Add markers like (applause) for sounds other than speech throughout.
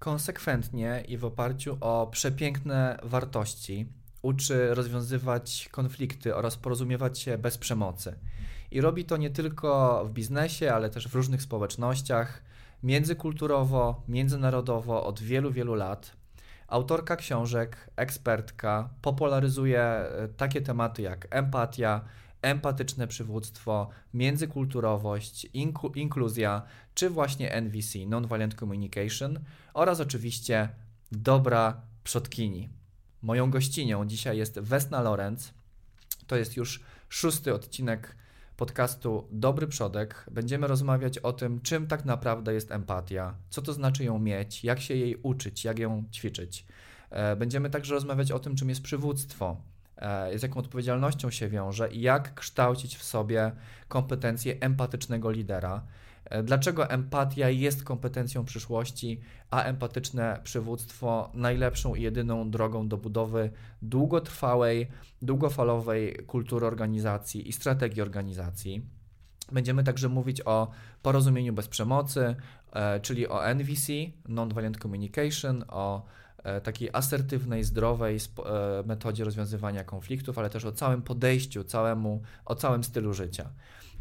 konsekwentnie i w oparciu o przepiękne wartości uczy rozwiązywać konflikty oraz porozumiewać się bez przemocy. I robi to nie tylko w biznesie, ale też w różnych społecznościach, międzykulturowo, międzynarodowo od wielu, wielu lat. Autorka książek, ekspertka, popularyzuje e, takie tematy jak empatia, empatyczne przywództwo, międzykulturowość, inku, inkluzja, czy właśnie NVC, Nonviolent Communication oraz oczywiście dobra przodkini. Moją gościnią dzisiaj jest Wesna Lorenz. To jest już szósty odcinek podcastu Dobry Przodek. Będziemy rozmawiać o tym, czym tak naprawdę jest empatia, co to znaczy ją mieć, jak się jej uczyć, jak ją ćwiczyć. E, będziemy także rozmawiać o tym, czym jest przywództwo, e, z jaką odpowiedzialnością się wiąże i jak kształcić w sobie kompetencje empatycznego lidera. E, dlaczego empatia jest kompetencją przyszłości, a empatyczne przywództwo najlepszą i jedyną drogą do budowy długotrwałej, długofalowej kultury organizacji i strategii organizacji. Będziemy także mówić o porozumieniu bez przemocy, e, czyli o NVC, Nonviolent Communication, o e, takiej asertywnej, zdrowej metodzie rozwiązywania konfliktów, ale też o całym podejściu, całemu, o całym stylu życia.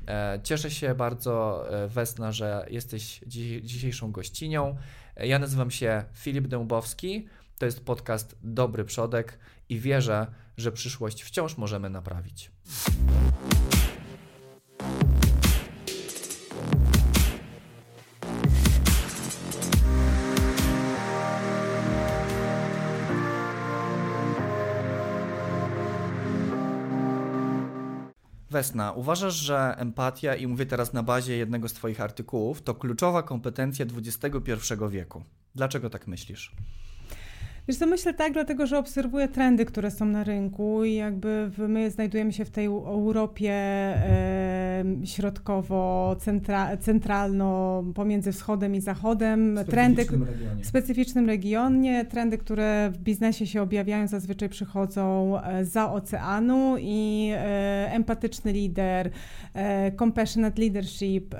E, cieszę się bardzo, e, Wesna, że jesteś dzisiejszą gościnią. E, ja nazywam się Filip Dębowski. To jest podcast Dobry Przodek i wierzę, że przyszłość wciąż możemy naprawić. Wesna, uważasz, że empatia, i mówię teraz na bazie jednego z Twoich artykułów, to kluczowa kompetencja XXI wieku. Dlaczego tak myślisz? Wiesz co, myślę tak, dlatego że obserwuję trendy, które są na rynku i jakby my znajdujemy się w tej Europie e, środkowo-centralno pomiędzy wschodem i zachodem. W trendy w specyficznym regionie, trendy, które w biznesie się objawiają, zazwyczaj przychodzą e, za oceanu i e, empatyczny lider, e, compassionate leadership,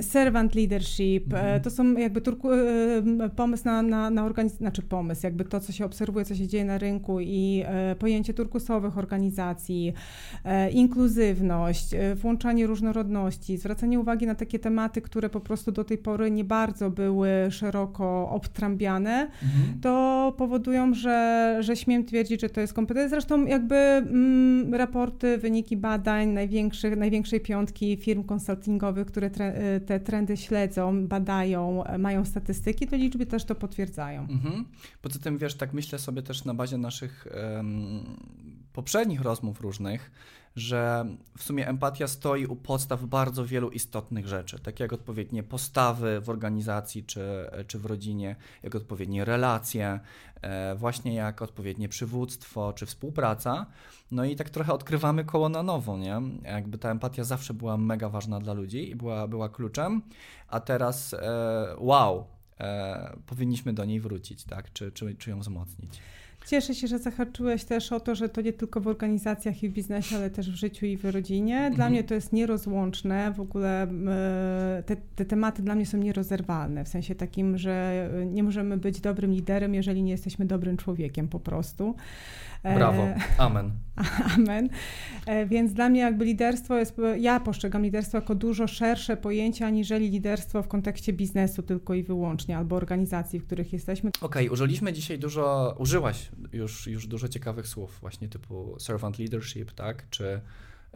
servant leadership, mhm. to są jakby turku, pomysł na, na, na organizację, znaczy pomysł, jakby to, co się obserwuje, co się dzieje na rynku i pojęcie turkusowych organizacji, inkluzywność, e, włączanie różnorodności, zwracanie uwagi na takie tematy, które po prostu do tej pory nie bardzo były szeroko obtrambiane, mhm. to powodują, że, że śmiem twierdzić, że to jest kompetencja. Zresztą jakby mm, raporty, wyniki badań największych, największej piątki firm konsultingowych, które tre, te trendy śledzą, badają, mają statystyki, to liczby też to potwierdzają. Mhm. Poza tym, wiesz, tak myślę sobie też na bazie naszych um, poprzednich rozmów różnych, że w sumie empatia stoi u podstaw bardzo wielu istotnych rzeczy, takie jak odpowiednie postawy w organizacji czy, czy w rodzinie, jak odpowiednie relacje, e, właśnie jak odpowiednie przywództwo czy współpraca. No i tak trochę odkrywamy koło na nowo, nie? Jakby ta empatia zawsze była mega ważna dla ludzi i była, była kluczem, a teraz e, wow, e, powinniśmy do niej wrócić, tak? Czy, czy, czy ją wzmocnić. Cieszę się, że zahaczyłeś też o to, że to nie tylko w organizacjach i w biznesie, ale też w życiu i w rodzinie. Dla mhm. mnie to jest nierozłączne. W ogóle te, te, tematy dla mnie są nierozerwalne, w sensie takim, że nie możemy być dobrym liderem, jeżeli nie jesteśmy dobrym człowiekiem po prostu. Brawo, amen. (laughs) Amen. E, więc dla mnie jakby liderstwo jest, ja postrzegam liderstwo jako dużo szersze pojęcie aniżeli liderstwo w kontekście biznesu tylko i wyłącznie, albo organizacji, w których jesteśmy. Okej, okay, użyliśmy dzisiaj dużo, użyłaś już, już dużo ciekawych słów, właśnie typu servant leadership, tak, czy,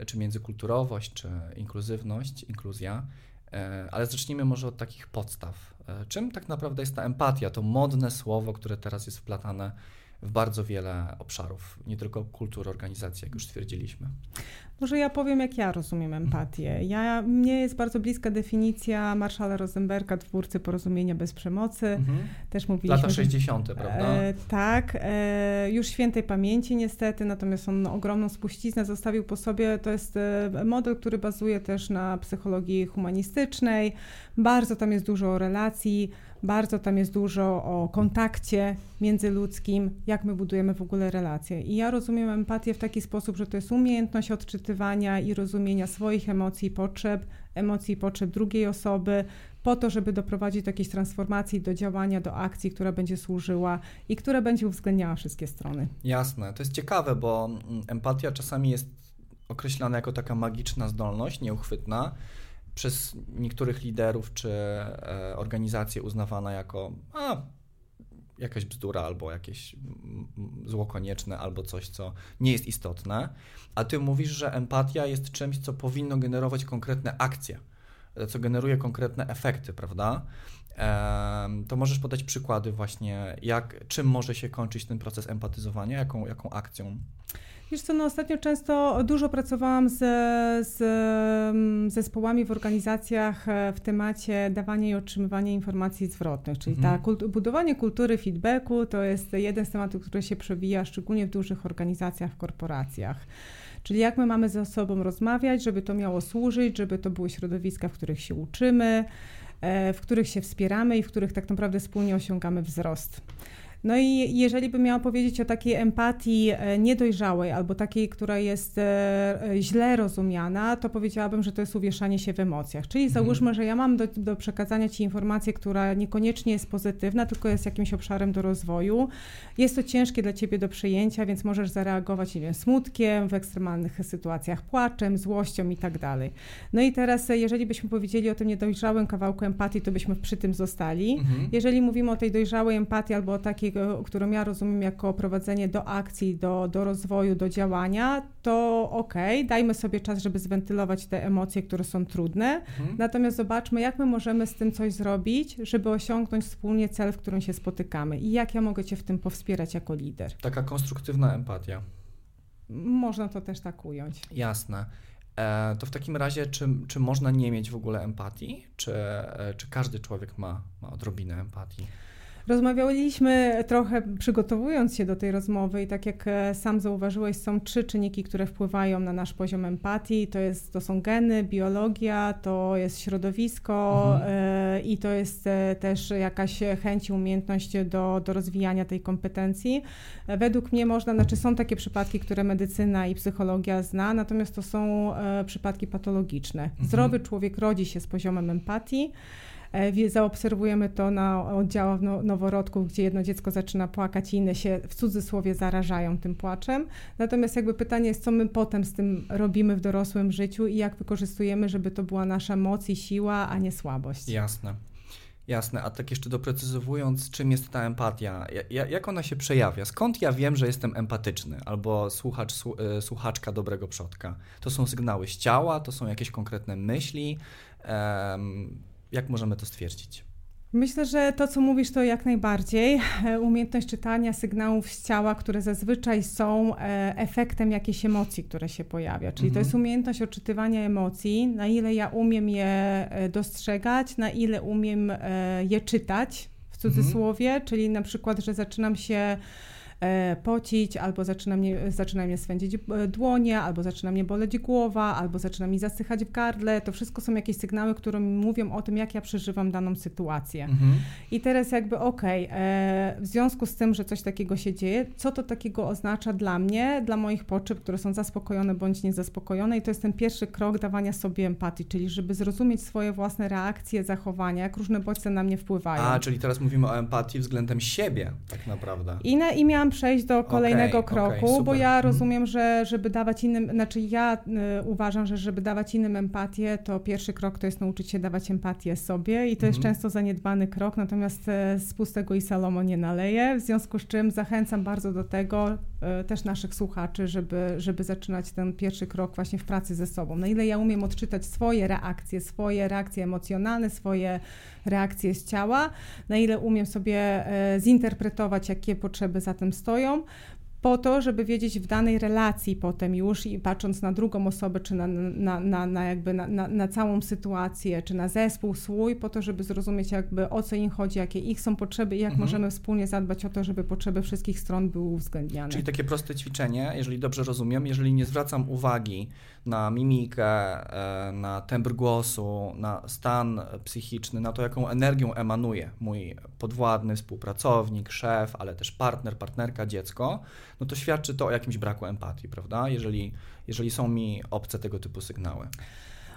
czy międzykulturowość, czy inkluzywność, inkluzja. E, ale zacznijmy może od takich podstaw. E, czym tak naprawdę jest ta empatia, to modne słowo, które teraz jest wplatane w bardzo wiele obszarów, nie tylko kultury organizacji, jak już stwierdziliśmy. Może ja powiem, jak ja rozumiem empatię. Ja, mnie jest bardzo bliska definicja Marszala Rosenberga, twórcy porozumienia bez przemocy. Mhm. Też mówiliśmy... Lata 60., że, prawda? E, tak. E, już świętej pamięci niestety, natomiast on ogromną spuściznę zostawił po sobie. To jest e, model, który bazuje też na psychologii humanistycznej. Bardzo tam jest dużo relacji, bardzo tam jest dużo o kontakcie międzyludzkim, jak my budujemy w ogóle relacje. I ja rozumiem empatię w taki sposób, że to jest umiejętność odczytania odczytywania i rozumienia swoich emocji i potrzeb, emocji i potrzeb drugiej osoby, po to, żeby doprowadzić do jakiejś transformacji, do działania, do akcji, która będzie służyła i która będzie uwzględniała wszystkie strony. Jasne, to jest ciekawe, bo mm, empatia czasami jest określana jako taka magiczna zdolność, nieuchwytna, przez niektórych liderów czy e, organizacje uznawana jako a, jakaś bzdura albo jakieś zło konieczne albo coś, co nie jest istotne, a ty mówisz, że empatia jest czymś, co powinno generować konkretne akcje, co generuje konkretne efekty, prawda? To możesz podać przykłady właśnie, jak, czym może się kończyć ten proces empatyzowania, jaką, jaką akcją? Wiesz co, no ostatnio często dużo pracowałam z, z mm, zespołami w organizacjach e, w temacie dawania i otrzymywania informacji zwrotnych, czyli mhm. ta kult, budowanie kultury feedbacku to jest jeden z tematów, który się przewija szczególnie w dużych organizacjach, w korporacjach. Czyli jak my mamy ze sobą rozmawiać, żeby to miało służyć, żeby to były środowiska, w których się uczymy, e, w których się wspieramy i w których tak naprawdę wspólnie osiągamy wzrost. No i jeżeli bym miała powiedzieć o takiej empatii e, niedojrzałej albo takiej, która jest e, źle rozumiana, to powiedziałabym, że to jest uwieszanie się w emocjach. Czyli mhm. załóżmy, że ja mam do, do przekazania Ci informację, która niekoniecznie jest pozytywna, tylko jest jakimś obszarem do rozwoju. Jest to ciężkie dla Ciebie do przyjęcia, więc możesz zareagować, nie wiem, smutkiem, w ekstremalnych sytuacjach płaczem, złością i tak dalej. No i teraz, e, jeżeli byśmy powiedzieli o tym niedojrzałym kawałku empatii, to byśmy przy tym zostali. Mhm. Jeżeli mówimy o tej dojrzałej empatii albo o takiej którą ja rozumiem jako prowadzenie do akcji, do, do rozwoju, do działania, to okej, okay, dajmy sobie czas, żeby zwentylować te emocje, które są trudne. Mhm. Natomiast zobaczmy, jak my możemy z tym coś zrobić, żeby osiągnąć wspólnie cel, w którym się spotykamy i jak ja mogę Cię w tym powspierać jako lider. Taka konstruktywna empatia. Można to też tak ująć. Jasne. E, to w takim razie, czy, czy można nie mieć w ogóle empatii? Czy, e, czy każdy człowiek ma, ma odrobinę empatii? Rozmawialiśmy trochę przygotowując się do tej rozmowy i tak jak e, sam zauważyłeś, są trzy czynniki, które wpływają na nasz poziom empatii. To, jest, to są geny, biologia, to jest środowisko mhm. y, i to jest y, też jakaś chęć i umiejętność do, do rozwijania tej kompetencji. Według mnie można, znaczy są takie przypadki, które medycyna i psychologia zna, natomiast to są przypadki patologiczne. Mhm. Zdrowy człowiek rodzi się z poziomem empatii. E, zaobserwujemy to na oddziałach no, noworodków, gdzie jedno dziecko zaczyna płakać i inne się w cudzysłowie zarażają tym płaczem. Natomiast jakby pytanie jest, co my potem z tym robimy w dorosłym życiu i jak wykorzystujemy, żeby to była nasza moc i siła, a nie słabość. Jasne. Jasne, a tak jeszcze doprecyzowując, czym jest ta empatia? Jak ona się przejawia? Skąd ja wiem, że jestem empatyczny albo słuchacz, e, słuchaczka dobrego przodka? To są sygnały z ciała, to są jakieś konkretne myśli. Um, jak możemy to stwierdzić? Myślę, że to, co mówisz, to jak najbardziej. Umiejętność czytania sygnałów z ciała, które zazwyczaj są e, efektem jakiejś emocji, które się pojawia. Czyli mhm. to jest umiejętność odczytywania emocji, na ile ja umiem je e, dostrzegać, na ile umiem e, je czytać, w cudzysłowie, mhm. czyli na przykład, że zaczynam się E, pocić, albo zaczyna mnie, zaczyna mnie swędzić e, dłonie, albo zaczyna mnie boleć głowa, albo zaczyna mi zasychać w gardle. To wszystko są jakieś sygnały, które mi mówią o tym, jak ja przeżywam daną sytuację. Mhm. I teraz jakby okej, okay, e, w związku z tym, że coś takiego się dzieje, co to takiego oznacza dla mnie, dla moich potrzeb, które są zaspokojone bądź niezaspokojone i to jest ten pierwszy krok dawania sobie empatii, czyli żeby zrozumieć swoje własne reakcje, zachowania, jak różne bodźce na mnie wpływają. A, czyli teraz mówimy o empatii względem siebie tak naprawdę. I, na, i miałam przejść do kolejnego okay, kroku, okay, bo ja mhm. rozumiem, że żeby dawać innym, znaczy ja y, uważam, że żeby dawać innym empatię, to pierwszy krok to jest nauczyć się dawać empatię sobie i to jest mhm. często zaniedbany krok, natomiast y, z pustego i Salomo nie naleje, w związku z czym zachęcam bardzo do tego też naszych słuchaczy, żeby, żeby zaczynać ten pierwszy krok właśnie w pracy ze sobą. Na ile ja umiem odczytać swoje reakcje, swoje reakcje emocjonalne, swoje reakcje z ciała, na ile umiem sobie e, zinterpretować, jakie potrzeby za tym stoją, po to, żeby wiedzieć w danej relacji potem już i patrząc na drugą osobę, czy na, na, na, na jakby na, na, na, całą sytuację, czy na zespół swój, po to, żeby zrozumieć jakby o co im chodzi, jakie ich są potrzeby i jak mhm. możemy wspólnie zadbać o to, żeby potrzeby wszystkich stron były uwzględniane. Czyli takie proste ćwiczenie, jeżeli dobrze rozumiem, jeżeli nie zwracam uwagi na mimikę, e, na tembr głosu, na stan psychiczny, na to, jaką energią emanuje mój podwładny, współpracownik, szef, ale też partner, partnerka, dziecko, no to świadczy to o jakimś braku empatii, prawda? Jeżeli, jeżeli są mi obce tego typu sygnały.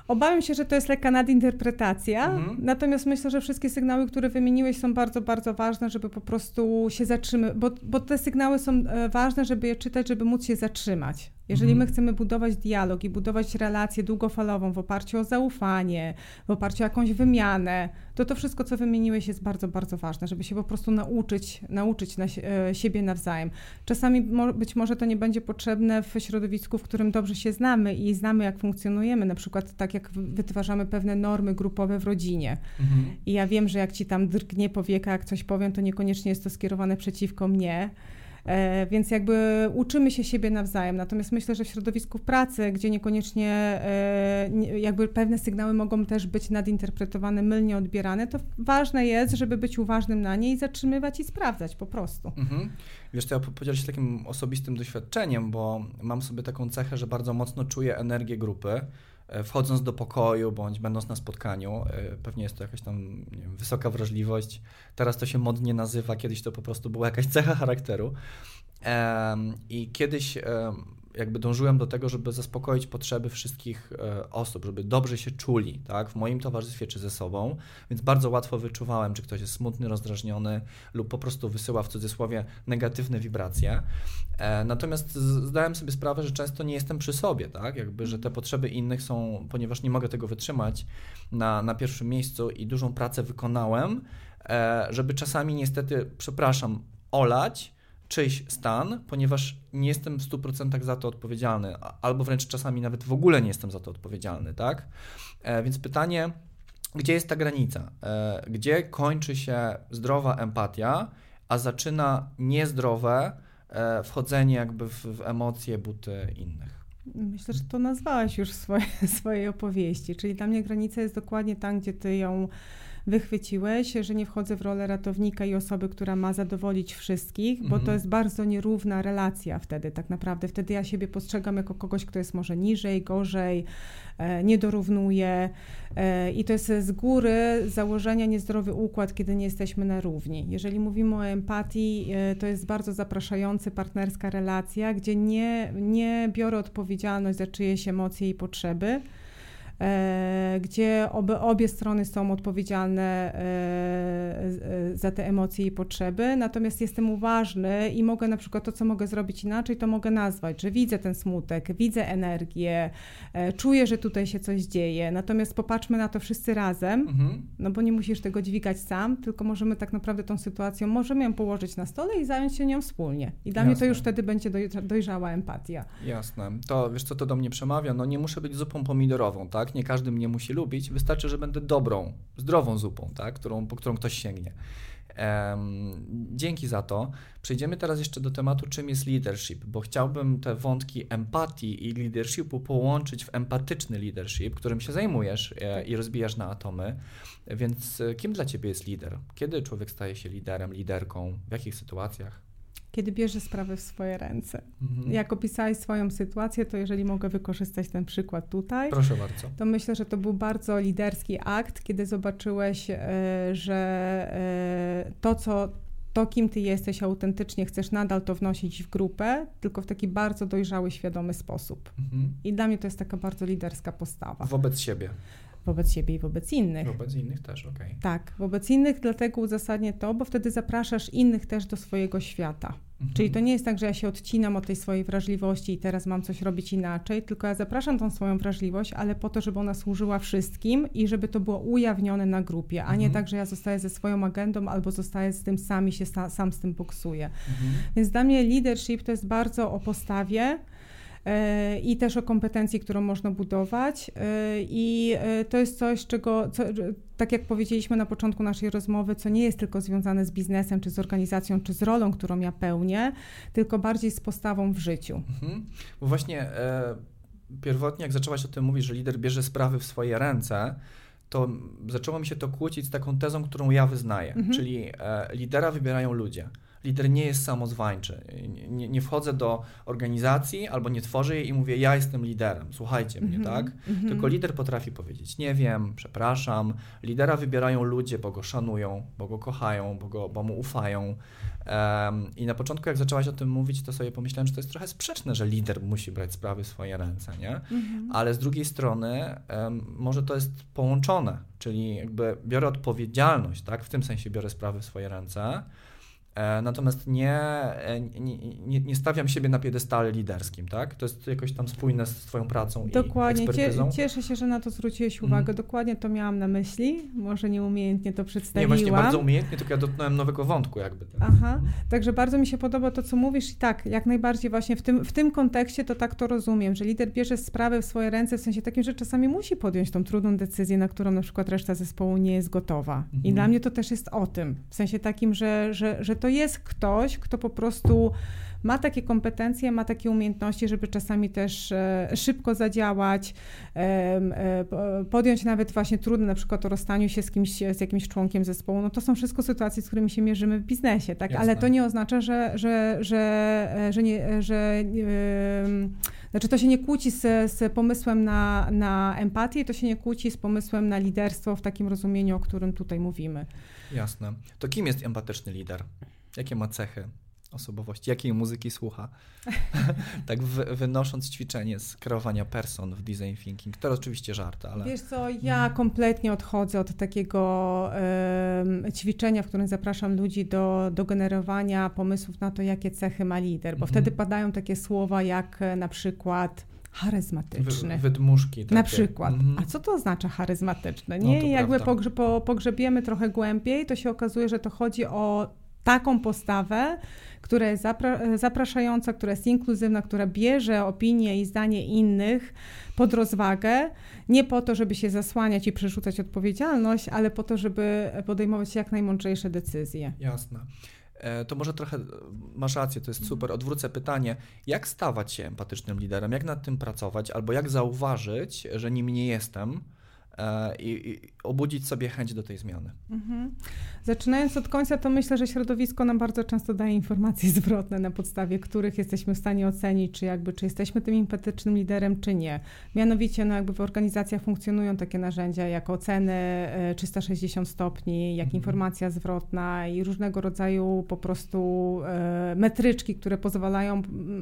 Obawiam się, że to jest lekka nadinterpretacja, Mhm. natomiast myślę, że wszystkie sygnały, które wymieniłeś są bardzo, bardzo ważne, żeby po prostu się zatrzymać, bo, bo te sygnały są e, ważne, żeby je czytać, żeby móc się zatrzymać. Jeżeli Mhm. my chcemy budować dialog i budować relację długofalową w oparciu o zaufanie, w oparciu o jakąś wymianę, to to wszystko, co wymieniłeś jest bardzo, bardzo ważne, żeby się po prostu nauczyć, nauczyć na, e, siebie nawzajem. Czasami być może to nie będzie potrzebne w środowisku, w którym dobrze się znamy i znamy, jak funkcjonujemy, na przykład tak jak wy- wytwarzamy pewne normy grupowe w rodzinie. Mhm. I ja wiem, że jak ci tam drgnie powieka, jak coś powiem, to niekoniecznie jest to skierowane przeciwko mnie. E, więc jakby uczymy się siebie nawzajem. Natomiast myślę, że w środowisku pracy, gdzie niekoniecznie e, jakby pewne sygnały mogą też być nadinterpretowane, mylnie odbierane, to ważne jest, żeby być uważnym na nie i zatrzymywać i sprawdzać po prostu. Mhm. Wiesz, to ja po- podzielę się takim osobistym doświadczeniem, bo mam sobie taką cechę, że bardzo mocno czuję energię grupy. E, Wchodząc do pokoju bądź będąc na spotkaniu, e, pewnie jest to jakaś tam wiem, wysoka wrażliwość. Teraz to się modnie nazywa, kiedyś to po prostu była jakaś cecha charakteru. I kiedyś jakby dążyłem do tego, żeby zaspokoić potrzeby wszystkich e, osób, żeby dobrze się czuli, tak, w moim towarzystwie czy ze sobą, więc bardzo łatwo wyczuwałem, czy ktoś jest smutny, rozdrażniony lub po prostu wysyła w cudzysłowie negatywne wibracje. E, Natomiast zdałem sobie sprawę, że często nie jestem przy sobie, tak, jakby, że te potrzeby innych są, ponieważ nie mogę tego wytrzymać na, na pierwszym miejscu i dużą pracę wykonałem, e, żeby czasami niestety, przepraszam, olać, czyjś stan, ponieważ nie jestem w 100% za to odpowiedzialny, albo wręcz czasami nawet w ogóle nie jestem za to odpowiedzialny, tak? E, więc pytanie, gdzie jest ta granica? E, gdzie kończy się zdrowa empatia, a zaczyna niezdrowe e, wchodzenie jakby w, w emocje, buty innych? Myślę, że to nazwałaś już swoje, (laughs) swojej opowieści, czyli dla mnie granica jest dokładnie tam, gdzie ty ją wychwyciłeś, że nie wchodzę w rolę ratownika i osoby, która ma zadowolić wszystkich, bo Mhm. to jest bardzo nierówna relacja wtedy tak naprawdę. Wtedy ja siebie postrzegam jako kogoś, kto jest może niżej, gorzej, e, nie dorównuje e, i to jest z góry założenia niezdrowy układ, kiedy nie jesteśmy na równi. Jeżeli mówimy o empatii, e, to jest bardzo zapraszający partnerska relacja, gdzie nie, nie biorę odpowiedzialność za czyjeś emocje i potrzeby, gdzie obie, obie strony są odpowiedzialne e, e, za te emocje i potrzeby, natomiast jestem uważny i mogę na przykład to, co mogę zrobić inaczej, to mogę nazwać, że widzę ten smutek, widzę energię, e, czuję, że tutaj się coś dzieje, natomiast popatrzmy na to wszyscy razem, Mhm. no bo nie musisz tego dźwigać sam, tylko możemy tak naprawdę tą sytuacją, możemy ją położyć na stole i zająć się nią wspólnie. I dla mnie to Jasne. już wtedy będzie doj- dojrzała empatia. Jasne. To wiesz, co to do mnie przemawia? No nie muszę być zupą pomidorową, tak? Nie każdy mnie musi lubić. Wystarczy, że będę dobrą, zdrową zupą, tak? Którą, po którą ktoś sięgnie. Em, dzięki za to. Przejdziemy teraz jeszcze do tematu, czym jest leadership, bo chciałbym te wątki empatii i leadershipu połączyć w empatyczny leadership, którym się zajmujesz e, i rozbijasz na atomy. Więc e, kim dla ciebie jest lider? Kiedy człowiek staje się liderem, liderką? W jakich sytuacjach? Kiedy bierze sprawy w swoje ręce. Mhm. Jak opisałeś swoją sytuację, to jeżeli mogę wykorzystać ten przykład tutaj, Proszę bardzo. to myślę, że to był bardzo liderski akt, kiedy zobaczyłeś, e, że e, to, co to, kim ty jesteś autentycznie, chcesz nadal to wnosić w grupę, tylko w taki bardzo dojrzały, świadomy sposób. Mhm. I dla mnie to jest taka bardzo liderska postawa Wobec siebie. Wobec siebie i wobec innych. Wobec innych też, okej. Tak, wobec innych, dlatego uzasadnię to, bo wtedy zapraszasz innych też do swojego świata. Mhm. Czyli to nie jest tak, że ja się odcinam od tej swojej wrażliwości i teraz mam coś robić inaczej, tylko ja zapraszam tą swoją wrażliwość, ale po to, żeby ona służyła wszystkim i żeby to było ujawnione na grupie, a nie Mhm. tak, że ja zostaję ze swoją agendą albo zostaję z tym sam i się sa, sam z tym boksuję. Mhm. Więc dla mnie leadership to jest bardzo o postawie i też o kompetencji, którą można budować. e, I e, to jest coś, czego, co, tak jak powiedzieliśmy na początku naszej rozmowy, co nie jest tylko związane z biznesem, czy z organizacją, czy z rolą, którą ja pełnię, tylko bardziej z postawą w życiu. Mhm. Bo właśnie e, pierwotnie, jak zaczęłaś o tym mówić, że lider bierze sprawy w swoje ręce, to zaczęło mi się to kłócić z taką tezą, którą ja wyznaję. Mhm. Czyli e, lidera wybierają ludzie. Lider nie jest samozwańczy. Nie, nie, wchodzę do organizacji albo nie tworzę jej i mówię, ja jestem liderem, słuchajcie mnie, mm -hmm, tak? Mm -hmm. Tylko lider potrafi powiedzieć, nie wiem, przepraszam. Lidera wybierają ludzie, bo go szanują, bo go kochają, bo, go, bo mu ufają. Um, I na początku, jak zaczęłaś o tym mówić, to sobie pomyślałem, że to jest trochę sprzeczne, że lider musi brać sprawy w swoje ręce, nie? Mm -hmm. Ale z drugiej strony, um, może to jest połączone, czyli jakby biorę odpowiedzialność, tak? W tym sensie biorę sprawy w swoje ręce natomiast nie, e, nie, nie, nie, stawiam siebie na piedestale liderskim, tak? To jest jakoś tam spójne z Twoją pracą Dokładnie. i ekspertyzą. Cieszę się, że na to zwróciłeś uwagę. Mm. Dokładnie to miałam na myśli. Może nieumiejętnie to przedstawiłam. Nie, właśnie bardzo umiejętnie, tylko ja dotknąłem nowego wątku jakby. Aha. Mm. Także bardzo mi się podoba to, co mówisz i tak, jak najbardziej właśnie w tym, w tym kontekście to tak to rozumiem, że lider bierze sprawy w swoje ręce w sensie takim, że czasami musi podjąć tą trudną decyzję, na którą na przykład reszta zespołu nie jest gotowa. I mhm. dla mnie to też jest o tym. W sensie takim, że, że, że to jest ktoś, kto po prostu ma takie kompetencje, ma takie umiejętności, żeby czasami też e, szybko zadziałać, e, podjąć nawet właśnie trudne, na przykład o rozstaniu się z kimś, z jakimś członkiem zespołu. No to są wszystko sytuacje, z którymi się mierzymy w biznesie, tak? Ale to nie oznacza, że, że, że, e, że, nie, że znaczy to się nie kłóci z, z pomysłem na, na empatię, to się nie kłóci z pomysłem na liderstwo w takim rozumieniu, o którym tutaj mówimy. Jasne. To kim jest empatyczny lider? Jakie ma cechy osobowości? Jakiej muzyki słucha? (laughs) tak wy, wynosząc ćwiczenie z kreowania person w design thinking. To oczywiście żart, ale... Wiesz co, ja kompletnie odchodzę od takiego ćwiczenia, w którym zapraszam ludzi do, do generowania pomysłów na to, jakie cechy ma lider, bo mhm. wtedy padają takie słowa jak e, na przykład charyzmatyczny. Wy, wydmuszki. Takie. Na przykład. Mhm. A co to oznacza charyzmatyczny? Nie, no, jakby pogrze, po, pogrzebiemy trochę głębiej, to się okazuje, że to chodzi o taką postawę, która jest zapra zapraszająca, która jest inkluzywna, która bierze opinię i zdanie innych pod rozwagę, nie po to, żeby się zasłaniać i przerzucać odpowiedzialność, ale po to, żeby podejmować jak najmądrzejsze decyzje. Jasne. E, to może trochę, masz rację, to jest mhm. super. Odwrócę pytanie, jak stawać się empatycznym liderem, jak nad tym pracować, albo jak zauważyć, że nim nie jestem, E, i, i, obudzić sobie chęć do tej zmiany. Mhm. Zaczynając od końca, to myślę, że środowisko nam bardzo często daje informacje (laughs) zwrotne, na podstawie których jesteśmy w stanie ocenić, czy jakby, czy jesteśmy tym empatycznym liderem, czy nie. Mianowicie, no jakby w organizacjach funkcjonują takie narzędzia jak oceny 360 stopni, jak mhm. informacja zwrotna i różnego rodzaju po prostu e, metryczki, które pozwalają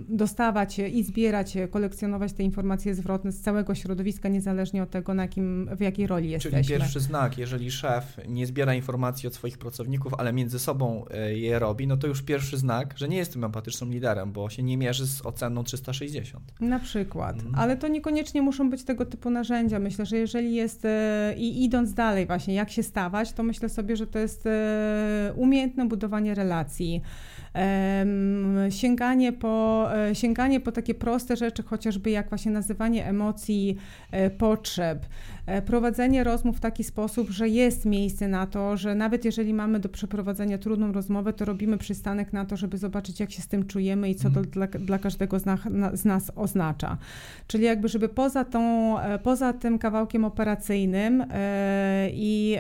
dostawać i zbierać, kolekcjonować te informacje zwrotne z całego środowiska, niezależnie od tego, na jakim, w jakiej roli jesteśmy. Czyli pierwszy znak, jeżeli szef nie zbiera informacji od swoich pracowników, ale między sobą e, je robi, no to już pierwszy znak, że nie jestem empatycznym liderem, bo się nie mierzy z oceną 360. Na przykład, mhm. ale to niekoniecznie muszą być tego typu narzędzia. Myślę, że jeżeli jest e, i idąc dalej właśnie, jak się stawać, to myślę sobie, że to jest e, umiejętne budowanie relacji sięganie po, sięganie po takie proste rzeczy, chociażby jak właśnie nazywanie emocji potrzeb, E, prowadzenie rozmów w taki sposób, że jest miejsce na to, że nawet jeżeli mamy do przeprowadzenia trudną rozmowę, to robimy przystanek na to, żeby zobaczyć, jak się z tym czujemy i co to mhm. dla, dla każdego z nas, z nas oznacza. Czyli jakby, żeby poza, tą, e, poza tym kawałkiem operacyjnym e, i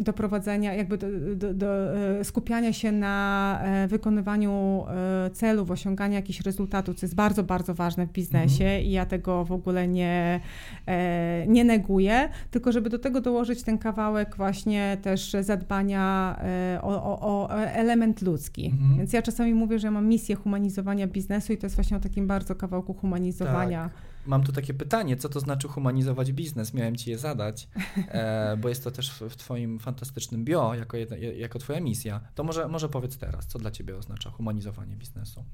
doprowadzenia, jakby do, do, do skupiania się na wykonywaniu celów, osiągania jakichś rezultatów, co jest bardzo, bardzo ważne w biznesie mhm. i ja tego w ogóle nie, nie nie neguję, tylko żeby do tego dołożyć ten kawałek właśnie też zadbania e, o, o, o element ludzki. Mhm. Więc ja czasami mówię, że ja mam misję humanizowania biznesu i to jest właśnie o takim bardzo kawałku humanizowania. Tak. Mam tu takie pytanie, co to znaczy humanizować biznes? Miałem ci je zadać, e, (laughs) bo jest to też w, Twoim fantastycznym bio, jako, jedna, jako Twoja misja. To może, może powiedz teraz, co dla Ciebie oznacza humanizowanie biznesu?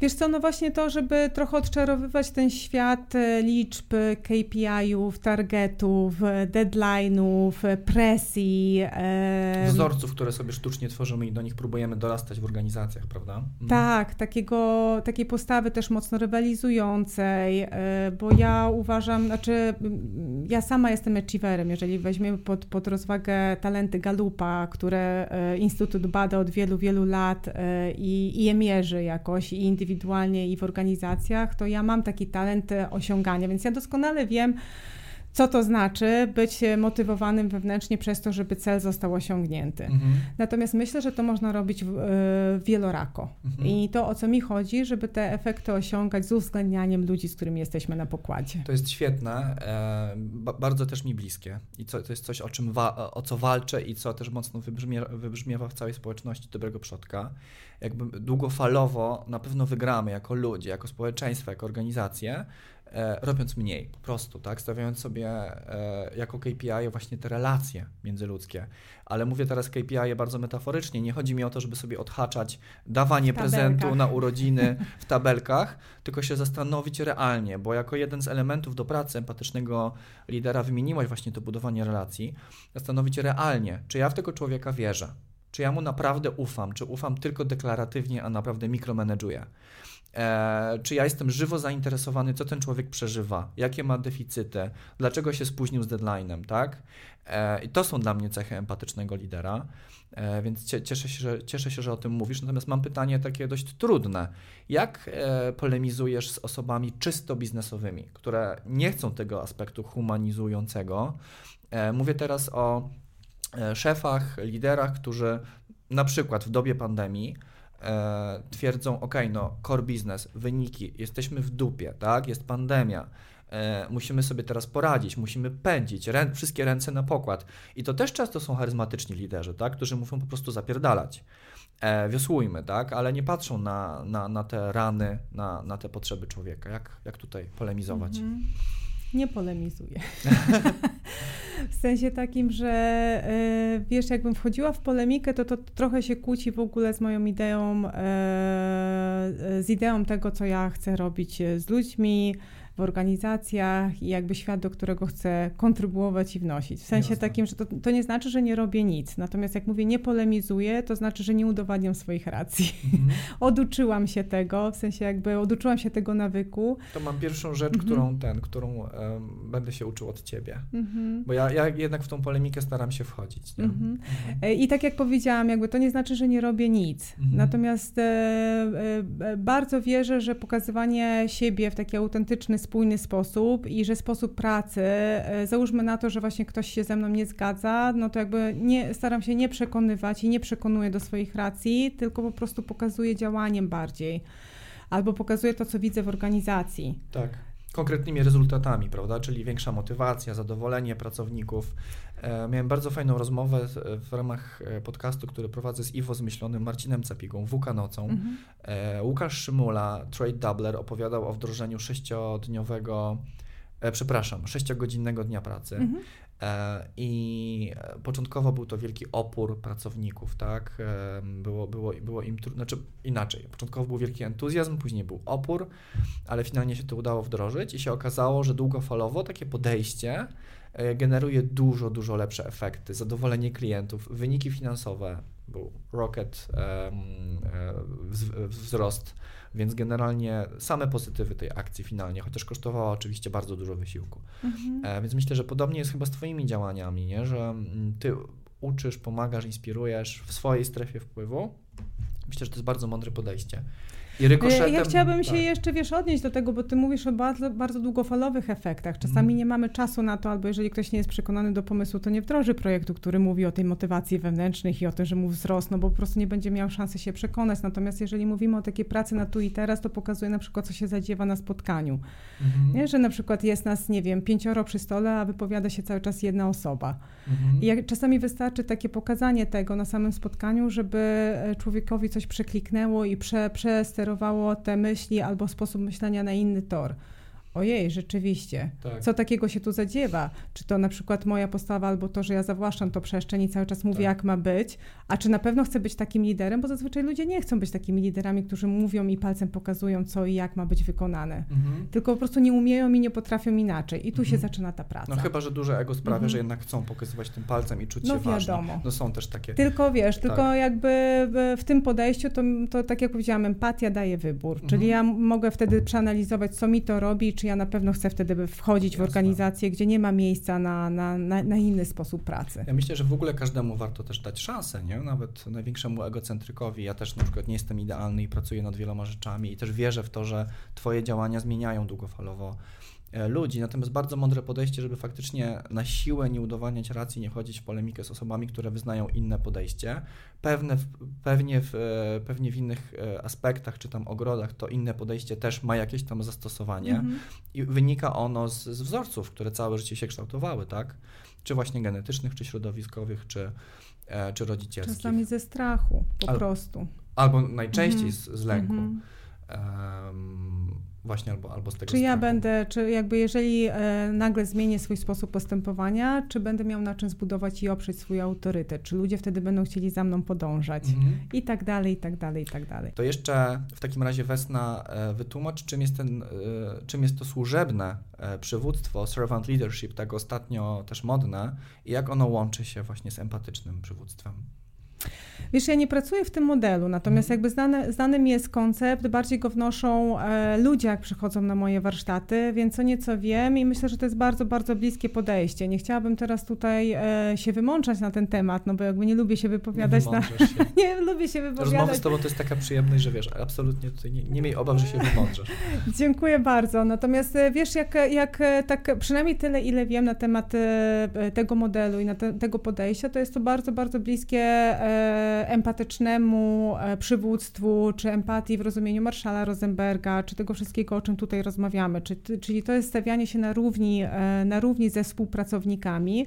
Wiesz co, no właśnie to, żeby trochę odczarowywać ten świat e, liczb, KPI-ów, targetów, deadline'ów, presji. E... Wzorców, które sobie sztucznie tworzymy i do nich próbujemy dorastać w organizacjach, prawda? Mhm. Tak, takiego, takiej postawy też mocno rywalizującej, e, bo ja uważam, znaczy ja sama jestem achieverem, jeżeli weźmiemy pod, pod rozwagę talenty Galupa, które e, Instytut bada od wielu, wielu lat i, i je mierzy jakoś i indywidualnie indywidualnie i w organizacjach, to ja mam taki talent e, osiągania, więc ja doskonale wiem, co to znaczy być motywowanym wewnętrznie przez to, żeby cel został osiągnięty. Mhm. Natomiast myślę, że to można robić y, wielorako. Mhm. I to o co mi chodzi, żeby te efekty osiągać z uwzględnianiem ludzi, z którymi jesteśmy na pokładzie. To jest świetne, e, bardzo też mi bliskie. I co, to jest coś, o, czym o co walczę i co też mocno wybrzmie, wybrzmiewa w całej społeczności dobrego przodka. Jakby długofalowo na pewno wygramy jako ludzie, jako społeczeństwo, jako organizacje, e, robiąc mniej po prostu, tak? Stawiając sobie e, jako KPI właśnie te relacje międzyludzkie. Ale mówię teraz KPI bardzo metaforycznie. Nie chodzi mi o to, żeby sobie odhaczać dawanie prezentu na urodziny w tabelkach, (laughs) tylko się zastanowić realnie, bo jako jeden z elementów do pracy empatycznego lidera wymieniłaś właśnie to budowanie relacji, zastanowić realnie, czy ja w tego człowieka wierzę, czy ja mu naprawdę ufam, czy ufam tylko deklaratywnie, a naprawdę mikromanageuję. E, czy ja jestem żywo zainteresowany, co ten człowiek przeżywa, jakie ma deficyty, dlaczego się spóźnił z deadline'em, tak? E, I to są dla mnie cechy empatycznego lidera, e, więc cieszę się, że, cieszę się, że o tym mówisz. Natomiast mam pytanie takie dość trudne. Jak polemizujesz z osobami czysto biznesowymi, które nie chcą tego aspektu humanizującego? Mówię teraz o szefach, liderach, którzy na przykład w dobie pandemii e, twierdzą, ok, no core business, wyniki, jesteśmy w dupie, tak, jest pandemia, e, musimy sobie teraz poradzić, musimy pędzić, rę, wszystkie ręce na pokład. I to też często są charyzmatyczni liderzy, tak, którzy muszą po prostu zapierdalać. E, wiosłujmy, tak, ale nie patrzą na, na, na te rany, na, na te potrzeby człowieka. Jak, jak tutaj polemizować? Mm -hmm. Nie polemizuję. (laughs) w sensie takim, że e, wiesz, jakbym wchodziła w polemikę, to to trochę się kłóci w ogóle z moją ideą, e, z ideą tego, co ja chcę robić z ludźmi, w organizacjach i jakby świat, do którego chcę kontrybuować i wnosić. W sensie Jasne. takim, że to, to nie znaczy, że nie robię nic. Natomiast jak mówię, nie polemizuję, to znaczy, że nie udowadniam swoich racji. Mhm. (laughs) oduczyłam się tego, w sensie jakby oduczyłam się tego nawyku. To mam pierwszą rzecz, mhm. którą ten, którą um, będę się uczył od ciebie. Mhm. Bo ja, ja jednak w tą polemikę staram się wchodzić. Mhm. E, I tak jak powiedziałam, jakby to nie znaczy, że nie robię nic. Mhm. Natomiast e, e, bardzo wierzę, że pokazywanie siebie w taki autentyczny spójny sposób i że sposób pracy, e, załóżmy na to, że właśnie ktoś się ze mną nie zgadza, no to jakby nie, staram się nie przekonywać i nie przekonuję do swoich racji, tylko po prostu pokazuję działaniem bardziej. Albo pokazuję to, co widzę w organizacji. Tak konkretnymi rezultatami, prawda? Czyli większa motywacja, zadowolenie pracowników. E, miałem bardzo fajną rozmowę w ramach e, podcastu, który prowadzę z Iwo Zmyślonym Marcinem Capigą, WK Nocą. Mhm. E, Łukasz Szymula, Trade Doubler, opowiadał o wdrożeniu sześciodniowego, przepraszam, sześciogodzinnego dnia pracy. Mhm. I początkowo był to wielki opór pracowników, tak? Było, było, było im trudno, znaczy inaczej. Początkowo był wielki entuzjazm, później był opór, ale finalnie się to udało wdrożyć i się okazało, że długofalowo takie podejście E, generuje dużo, dużo lepsze efekty, zadowolenie klientów, wyniki finansowe, był rocket wzrost, więc generalnie same pozytywy tej akcji finalnie, chociaż kosztowała oczywiście bardzo dużo wysiłku. Mhm. E, więc myślę, że podobnie jest chyba z Twoimi działaniami, nie? że mm, Ty uczysz, pomagasz, inspirujesz w swojej strefie wpływu. Myślę, że to jest bardzo mądre podejście. I rykoszetem... Ja chciałabym się tak. jeszcze, wiesz, odnieść do tego, bo ty mówisz o bardzo, bardzo długofalowych efektach. Czasami mm. nie mamy czasu na to, albo jeżeli ktoś nie jest przekonany do pomysłu, to nie wdroży projektu, który mówi o tej motywacji wewnętrznych i o tym, że mu wzrosną, bo po prostu nie będzie miał szansy się przekonać. Natomiast jeżeli mówimy o takiej pracy na tu i teraz, to pokazuje na przykład, co się zadziewa na spotkaniu. Mm. Nie? Że na przykład jest nas, nie wiem, pięcioro przy stole, a wypowiada się cały czas jedna osoba. Mm. I jak, czasami wystarczy takie pokazanie tego na samym spotkaniu, żeby e, człowiekowi coś przekliknęło i prze, przesterowało te myśli albo sposób myślenia na inny tor. Ojej, rzeczywiście. Tak. Co takiego się tu zadziewa? Czy to na przykład moja postawa, albo to, że ja zawłaszczam to przestrzeń i cały czas mówię, tak. jak ma być, a czy na pewno chcę być takim liderem? Bo zazwyczaj ludzie nie chcą być takimi liderami, którzy mówią i palcem pokazują, co i jak ma być wykonane. Mhm. Tylko po prostu nie umieją i nie potrafią inaczej. I tu mhm. się zaczyna ta praca. No chyba, że duże ego sprawia, mhm. że jednak chcą pokazywać tym palcem i czuć no, się wiadomo. ważni. No są też takie. Tylko wiesz, tak. tylko jakby w tym podejściu, to, to tak jak powiedziałam, empatia daje wybór. Czyli mhm. ja mogę wtedy przeanalizować, co mi to robi, czy ja na pewno chcę wtedy wchodzić Jasne. w organizację, gdzie nie ma miejsca na, na, na, na, inny sposób pracy. Ja myślę, że w ogóle każdemu warto też dać szansę, nie? Nawet największemu egocentrykowi. Ja też na przykład nie jestem idealny i pracuję nad wieloma rzeczami i też wierzę w to, że Twoje działania zmieniają długofalowo ludzi, natomiast bardzo mądre podejście, żeby faktycznie na siłę nie udowadniać racji, nie wchodzić w polemikę z osobami, które wyznają inne podejście. Pewne, pewnie, w, e, pewnie w innych aspektach, czy tam ogrodach, to inne podejście też ma jakieś tam zastosowanie mhm. i wynika ono z, z wzorców, które całe życie się kształtowały, tak? Czy właśnie genetycznych, czy środowiskowych, czy, czy rodzicielskich. Czasami ze strachu, po Al, prostu. Albo najczęściej mhm. z, z lęku. Um, właśnie albo, albo z tego Czy strachu. ja będę, czy jakby jeżeli e, nagle zmienię swój sposób postępowania, czy będę miał na czym zbudować i oprzeć swój autorytet, czy ludzie wtedy będą chcieli za mną podążać mhm. i tak dalej, i tak dalej, i tak dalej. To jeszcze w takim razie Wesna e, wytłumacz, czym jest, ten, e, czym jest to służebne przywództwo, servant leadership, tak ostatnio też modne i jak ono łączy się właśnie z empatycznym przywództwem. Wiesz, ja nie pracuję w tym modelu, natomiast mhm. jakby znany, znany mi jest koncept, bardziej go wnoszą e, ludzie, jak przychodzą na moje warsztaty, więc co nieco wiem i myślę, że to jest bardzo, bardzo bliskie podejście. Nie chciałabym teraz tutaj e, się wymączać na ten temat, no bo jakby nie lubię się wypowiadać nie na... Się. (laughs) nie lubię się wypowiadać. Rozmowy z tobą to jest taka przyjemność, że wiesz, absolutnie tutaj nie, nie miej obaw, że się wymądrzasz. (laughs) Dziękuję bardzo. Natomiast e, wiesz, jak, jak tak przynajmniej tyle, ile wiem na temat tego modelu i na te, tego podejścia, to jest to bardzo, bardzo bliskie empatycznemu e, przywództwu, czy empatii w rozumieniu Marszala Rosenberga, czy tego wszystkiego, o czym tutaj rozmawiamy. Czy, czyli to jest stawianie się na równi, e, na równi ze współpracownikami.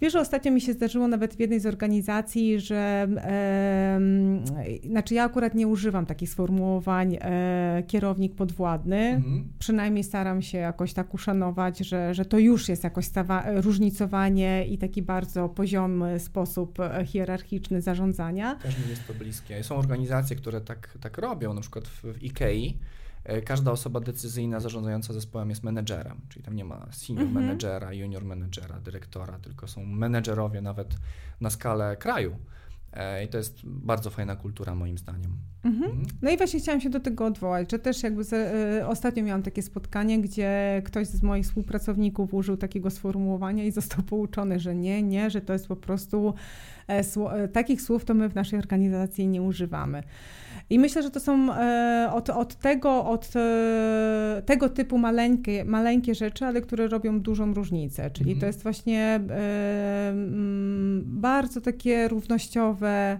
Wiesz, że ostatnio mi się zdarzyło nawet w jednej z organizacji, że e, znaczy ja akurat nie używam takich sformułowań e, kierownik podwładny. Mhm. Przynajmniej staram się jakoś tak uszanować, że, że to już jest jakoś stawa, różnicowanie i taki bardzo poziomy sposób hierarchiczny zarządzania. Też mi jest to bliskie. Są organizacje, które tak, tak robią, na przykład w, w IKEA e, każda osoba decyzyjna zarządzająca zespołem jest menedżerem, czyli tam nie ma senior mhm. menedżera, junior menedżera, dyrektora, tylko są menedżerowie nawet na skalę kraju. E, I to jest bardzo fajna kultura moim zdaniem. Mhm. Mhm. No i właśnie chciałam się do tego odwołać, że też jakby z, y, ostatnio miałam takie spotkanie, gdzie ktoś z moich współpracowników użył takiego sformułowania i został pouczony, że nie, nie, że to jest po prostu takich słów to my w naszej organizacji nie używamy. I myślę, że to są e, od, od tego, od e, tego typu maleńkie, maleńkie rzeczy, ale które robią dużą różnicę. Czyli mhm. to jest właśnie e, bardzo takie równościowe,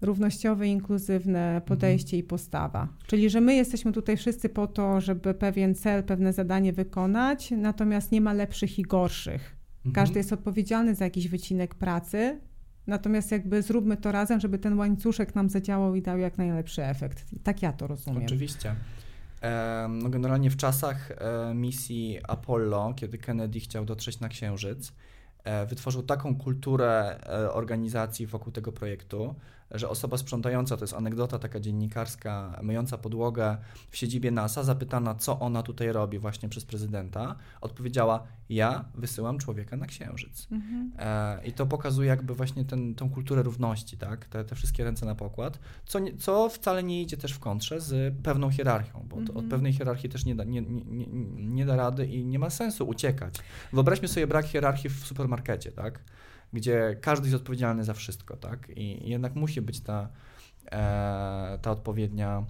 równościowe, inkluzywne podejście mhm. i postawa. Czyli, że my jesteśmy tutaj wszyscy po to, żeby pewien cel, pewne zadanie wykonać, natomiast nie ma lepszych i gorszych. Mhm. Każdy jest odpowiedzialny za jakiś wycinek pracy, Natomiast jakby zróbmy to razem, żeby ten łańcuszek nam zadziałał i dał jak najlepszy efekt. Tak ja to rozumiem. Oczywiście. No generalnie w czasach e, misji Apollo, kiedy Kennedy chciał dotrzeć na Księżyc, e, wytworzył taką kulturę e, organizacji wokół tego projektu, że osoba sprzątająca, to jest anegdota taka dziennikarska, myjąca podłogę w siedzibie NASA, zapytana, co ona tutaj robi właśnie przez prezydenta, odpowiedziała, ja wysyłam człowieka na Księżyc. Mhm. E, I to pokazuje jakby właśnie ten, tą kulturę równości, tak? Te, te wszystkie ręce na pokład, co, nie, co wcale nie idzie też w kontrze z pewną hierarchią, bo mhm. od pewnej hierarchii też nie da, nie, nie, nie, nie da rady i nie ma sensu uciekać. Wyobraźmy sobie brak hierarchii w supermarkecie, tak? Gdzie każdy jest odpowiedzialny za wszystko, tak? I jednak musi być ta, e, ta odpowiednia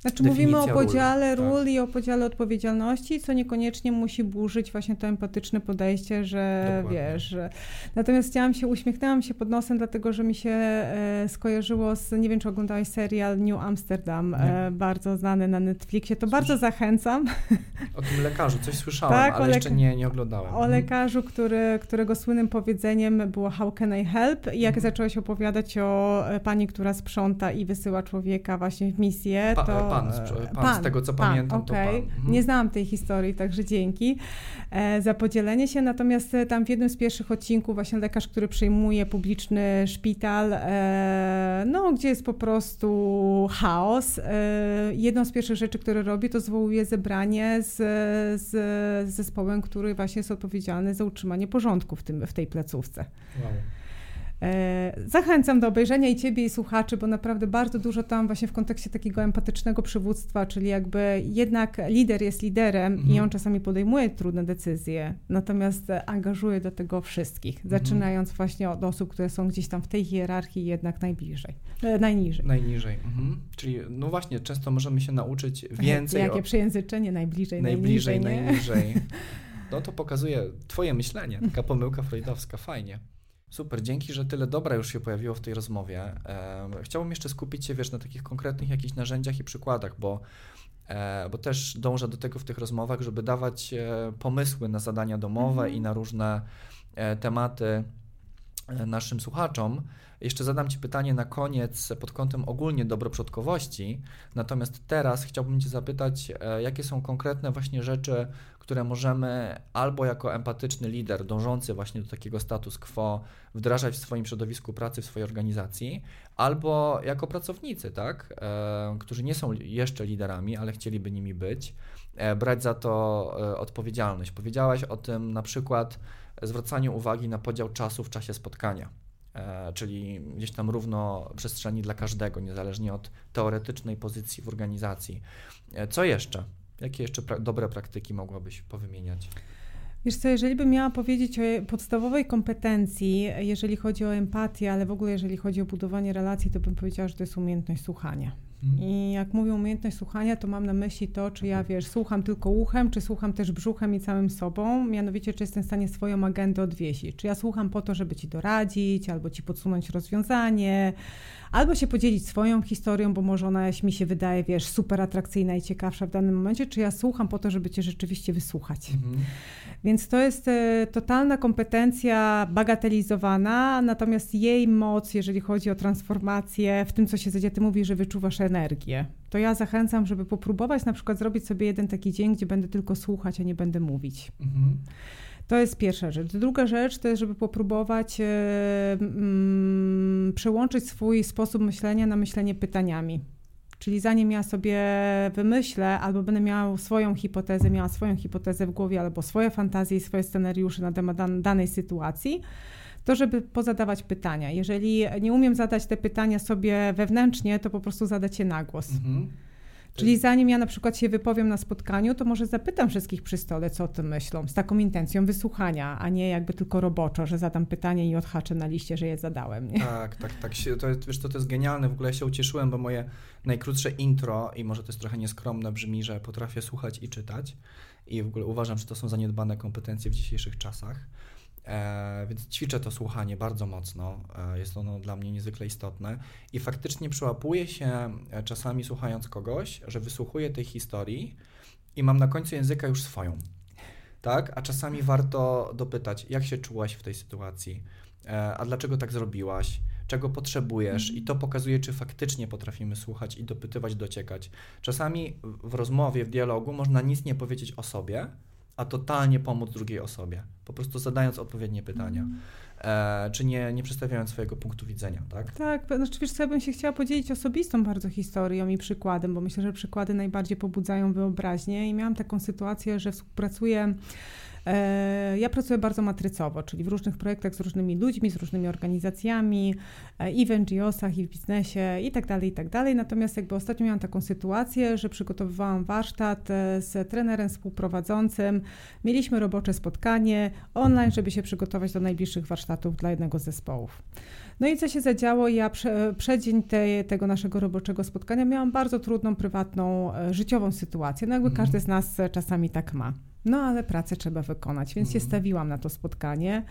znaczy mówimy o podziale ról, tak. i o podziale odpowiedzialności, co niekoniecznie musi burzyć właśnie to empatyczne podejście, że Dokładnie. wiesz. Że... Natomiast chciałam się, uśmiechnęłam się pod nosem, dlatego że mi się e, skojarzyło z, nie wiem czy oglądałeś serial New Amsterdam, e, bardzo znany na Netflixie, to Słysz... bardzo zachęcam. O tym lekarzu coś słyszałam, tak, ale jeszcze nie, nie oglądałem. O mhm. lekarzu, który, którego słynnym powiedzeniem było How can I help? I jak mhm. zaczęłaś opowiadać o e, pani, która sprząta i wysyła człowieka właśnie w misję, pa, to pan, pan, pan, z tego co pan, pamiętam, okay. to pan. Mhm. Nie znałam tej historii, także dzięki e, za podzielenie się. Natomiast e, tam w jednym z pierwszych odcinków właśnie lekarz, który przejmuje publiczny szpital, e, no gdzie jest po prostu chaos. E, jedną z pierwszych rzeczy, które robi, to zwołuje zebranie z, z, z zespołem, który właśnie jest odpowiedzialny za utrzymanie porządku w, tym, w tej placówce. Wow. E, zachęcam do obejrzenia i Ciebie, i słuchaczy, bo naprawdę bardzo dużo tam właśnie w kontekście takiego empatycznego przywództwa, czyli jakby jednak lider jest liderem mhm. i on czasami podejmuje trudne decyzje, natomiast angażuje do tego wszystkich, mhm. zaczynając właśnie od osób, które są gdzieś tam w tej hierarchii jednak najbliżej, e, najniżej. Najniżej, mhm. czyli no właśnie, często możemy się nauczyć (laughs) więcej. Jakie o... przejęzyczenie, najbliżej, najbliżej, najniżej. najniżej. (laughs) No to pokazuje Twoje myślenie, taka pomyłka freudowska, fajnie. Super, dzięki, że tyle dobra już się pojawiło w tej rozmowie. Chciałbym jeszcze skupić się, wiesz, na takich konkretnych jakichś narzędziach i przykładach, bo, e, bo też dążę do tego w tych rozmowach, żeby dawać e, pomysły na zadania domowe mhm. i na różne e, tematy naszym słuchaczom. Jeszcze zadam Ci pytanie na koniec pod kątem ogólnie dobroprzodkowości. Natomiast teraz chciałbym Cię zapytać, jakie są konkretne właśnie rzeczy, które możemy albo jako empatyczny lider dążący właśnie do takiego status quo wdrażać w swoim środowisku pracy, w swojej organizacji, albo jako pracownicy, tak, e, którzy nie są jeszcze liderami, ale chcieliby nimi być, e, brać za to e, odpowiedzialność. Powiedziałaś o tym na przykład zwracaniu uwagi na podział czasu w czasie spotkania e, czyli gdzieś tam równo przestrzeni dla każdego, niezależnie od teoretycznej pozycji w organizacji. E, co jeszcze? Jakie jeszcze pra dobre praktyki mogłabyś powymieniać? Wiesz co, jeżeli bym miała powiedzieć o podstawowej kompetencji, jeżeli chodzi o empatię, ale w ogóle jeżeli chodzi o budowanie relacji, to bym powiedziała, że to jest umiejętność słuchania. Mhm. I jak mówię umiejętność słuchania, to mam na myśli to, czy ja, wiesz, słucham tylko uchem, czy słucham też brzuchem i całym sobą, mianowicie, czy jestem w stanie swoją agendę odwiesić. Czy ja słucham po to, żeby ci doradzić, albo ci podsunąć rozwiązanie, albo się podzielić swoją historią, bo może ona mi się wydaje, wiesz, super atrakcyjna i ciekawsza w danym momencie, czy ja słucham po to, żeby cię rzeczywiście wysłuchać. Mhm. Więc to jest e, totalna kompetencja bagatelizowana, natomiast jej moc, jeżeli chodzi o transformację, w tym, co się dzieje, ty mówisz, że wyczuwasz energię. To ja zachęcam, żeby popróbować na przykład zrobić sobie jeden taki dzień, gdzie będę tylko słuchać, a nie będę mówić. Mhm. To jest pierwsza rzecz. Druga rzecz to jest, żeby popróbować e, mm, przełączyć swój sposób myślenia na myślenie pytaniami. Czyli zanim ja sobie wymyślę, albo będę miała swoją hipotezę, miała swoją hipotezę w głowie, albo swoje fantazje i swoje scenariusze na temat dan danej sytuacji, to żeby pozadawać pytania. Jeżeli nie umiem zadać te pytania sobie wewnętrznie, to po prostu zadać je na głos. Mhm. Czyli zanim ja na przykład się wypowiem na spotkaniu, to może zapytam wszystkich przy stole, co o tym myślą, z taką intencją wysłuchania, a nie jakby tylko roboczo, że zadam pytanie i odhaczę na liście, że je zadałem. Nie? Tak, tak, tak. To, wiesz, to, to jest genialne. W ogóle ja się ucieszyłem, bo moje najkrótsze intro, i może to jest trochę nieskromne, brzmi, że potrafię słuchać i czytać. I w ogóle uważam, że to są zaniedbane kompetencje w dzisiejszych czasach. E, więc ćwiczę to słuchanie bardzo mocno. E, jest ono dla mnie niezwykle istotne i faktycznie przyłapuję się e, czasami słuchając kogoś, że wysłuchuję tej historii i mam na końcu języka już swoją. Tak? A czasami warto dopytać, jak się czułaś w tej sytuacji, e, a dlaczego tak zrobiłaś, czego potrzebujesz, i to pokazuje, czy faktycznie potrafimy słuchać i dopytywać, dociekać. Czasami w rozmowie, w dialogu można nic nie powiedzieć o sobie, a totalnie pomóc drugiej osobie, po prostu zadając odpowiednie pytania. Mm. E, czy nie, nie przedstawiając swojego punktu widzenia, tak? Tak, znaczy wiesz co, ja bym się chciała podzielić osobistą bardzo historią i przykładem, bo myślę, że przykłady najbardziej pobudzają wyobraźnię i miałam taką sytuację, że współpracuję ja pracuję bardzo matrycowo, czyli w różnych projektach z różnymi ludźmi, z różnymi organizacjami, e, i w NGO-sach, i w biznesie, i tak dalej, i tak dalej. Natomiast jakby ostatnio miałam taką sytuację, że przygotowywałam warsztat e, z trenerem współprowadzącym. Mieliśmy robocze spotkanie online, żeby się przygotować do najbliższych warsztatów dla jednego z zespołów. No i co się zadziało? Ja prze, przeddzień tej, tego naszego roboczego spotkania miałam bardzo trudną, prywatną, życiową sytuację. No jakby mm. każdy z nas czasami tak ma. No ale pracę trzeba wykonać, więc się mhm. stawiłam na to spotkanie.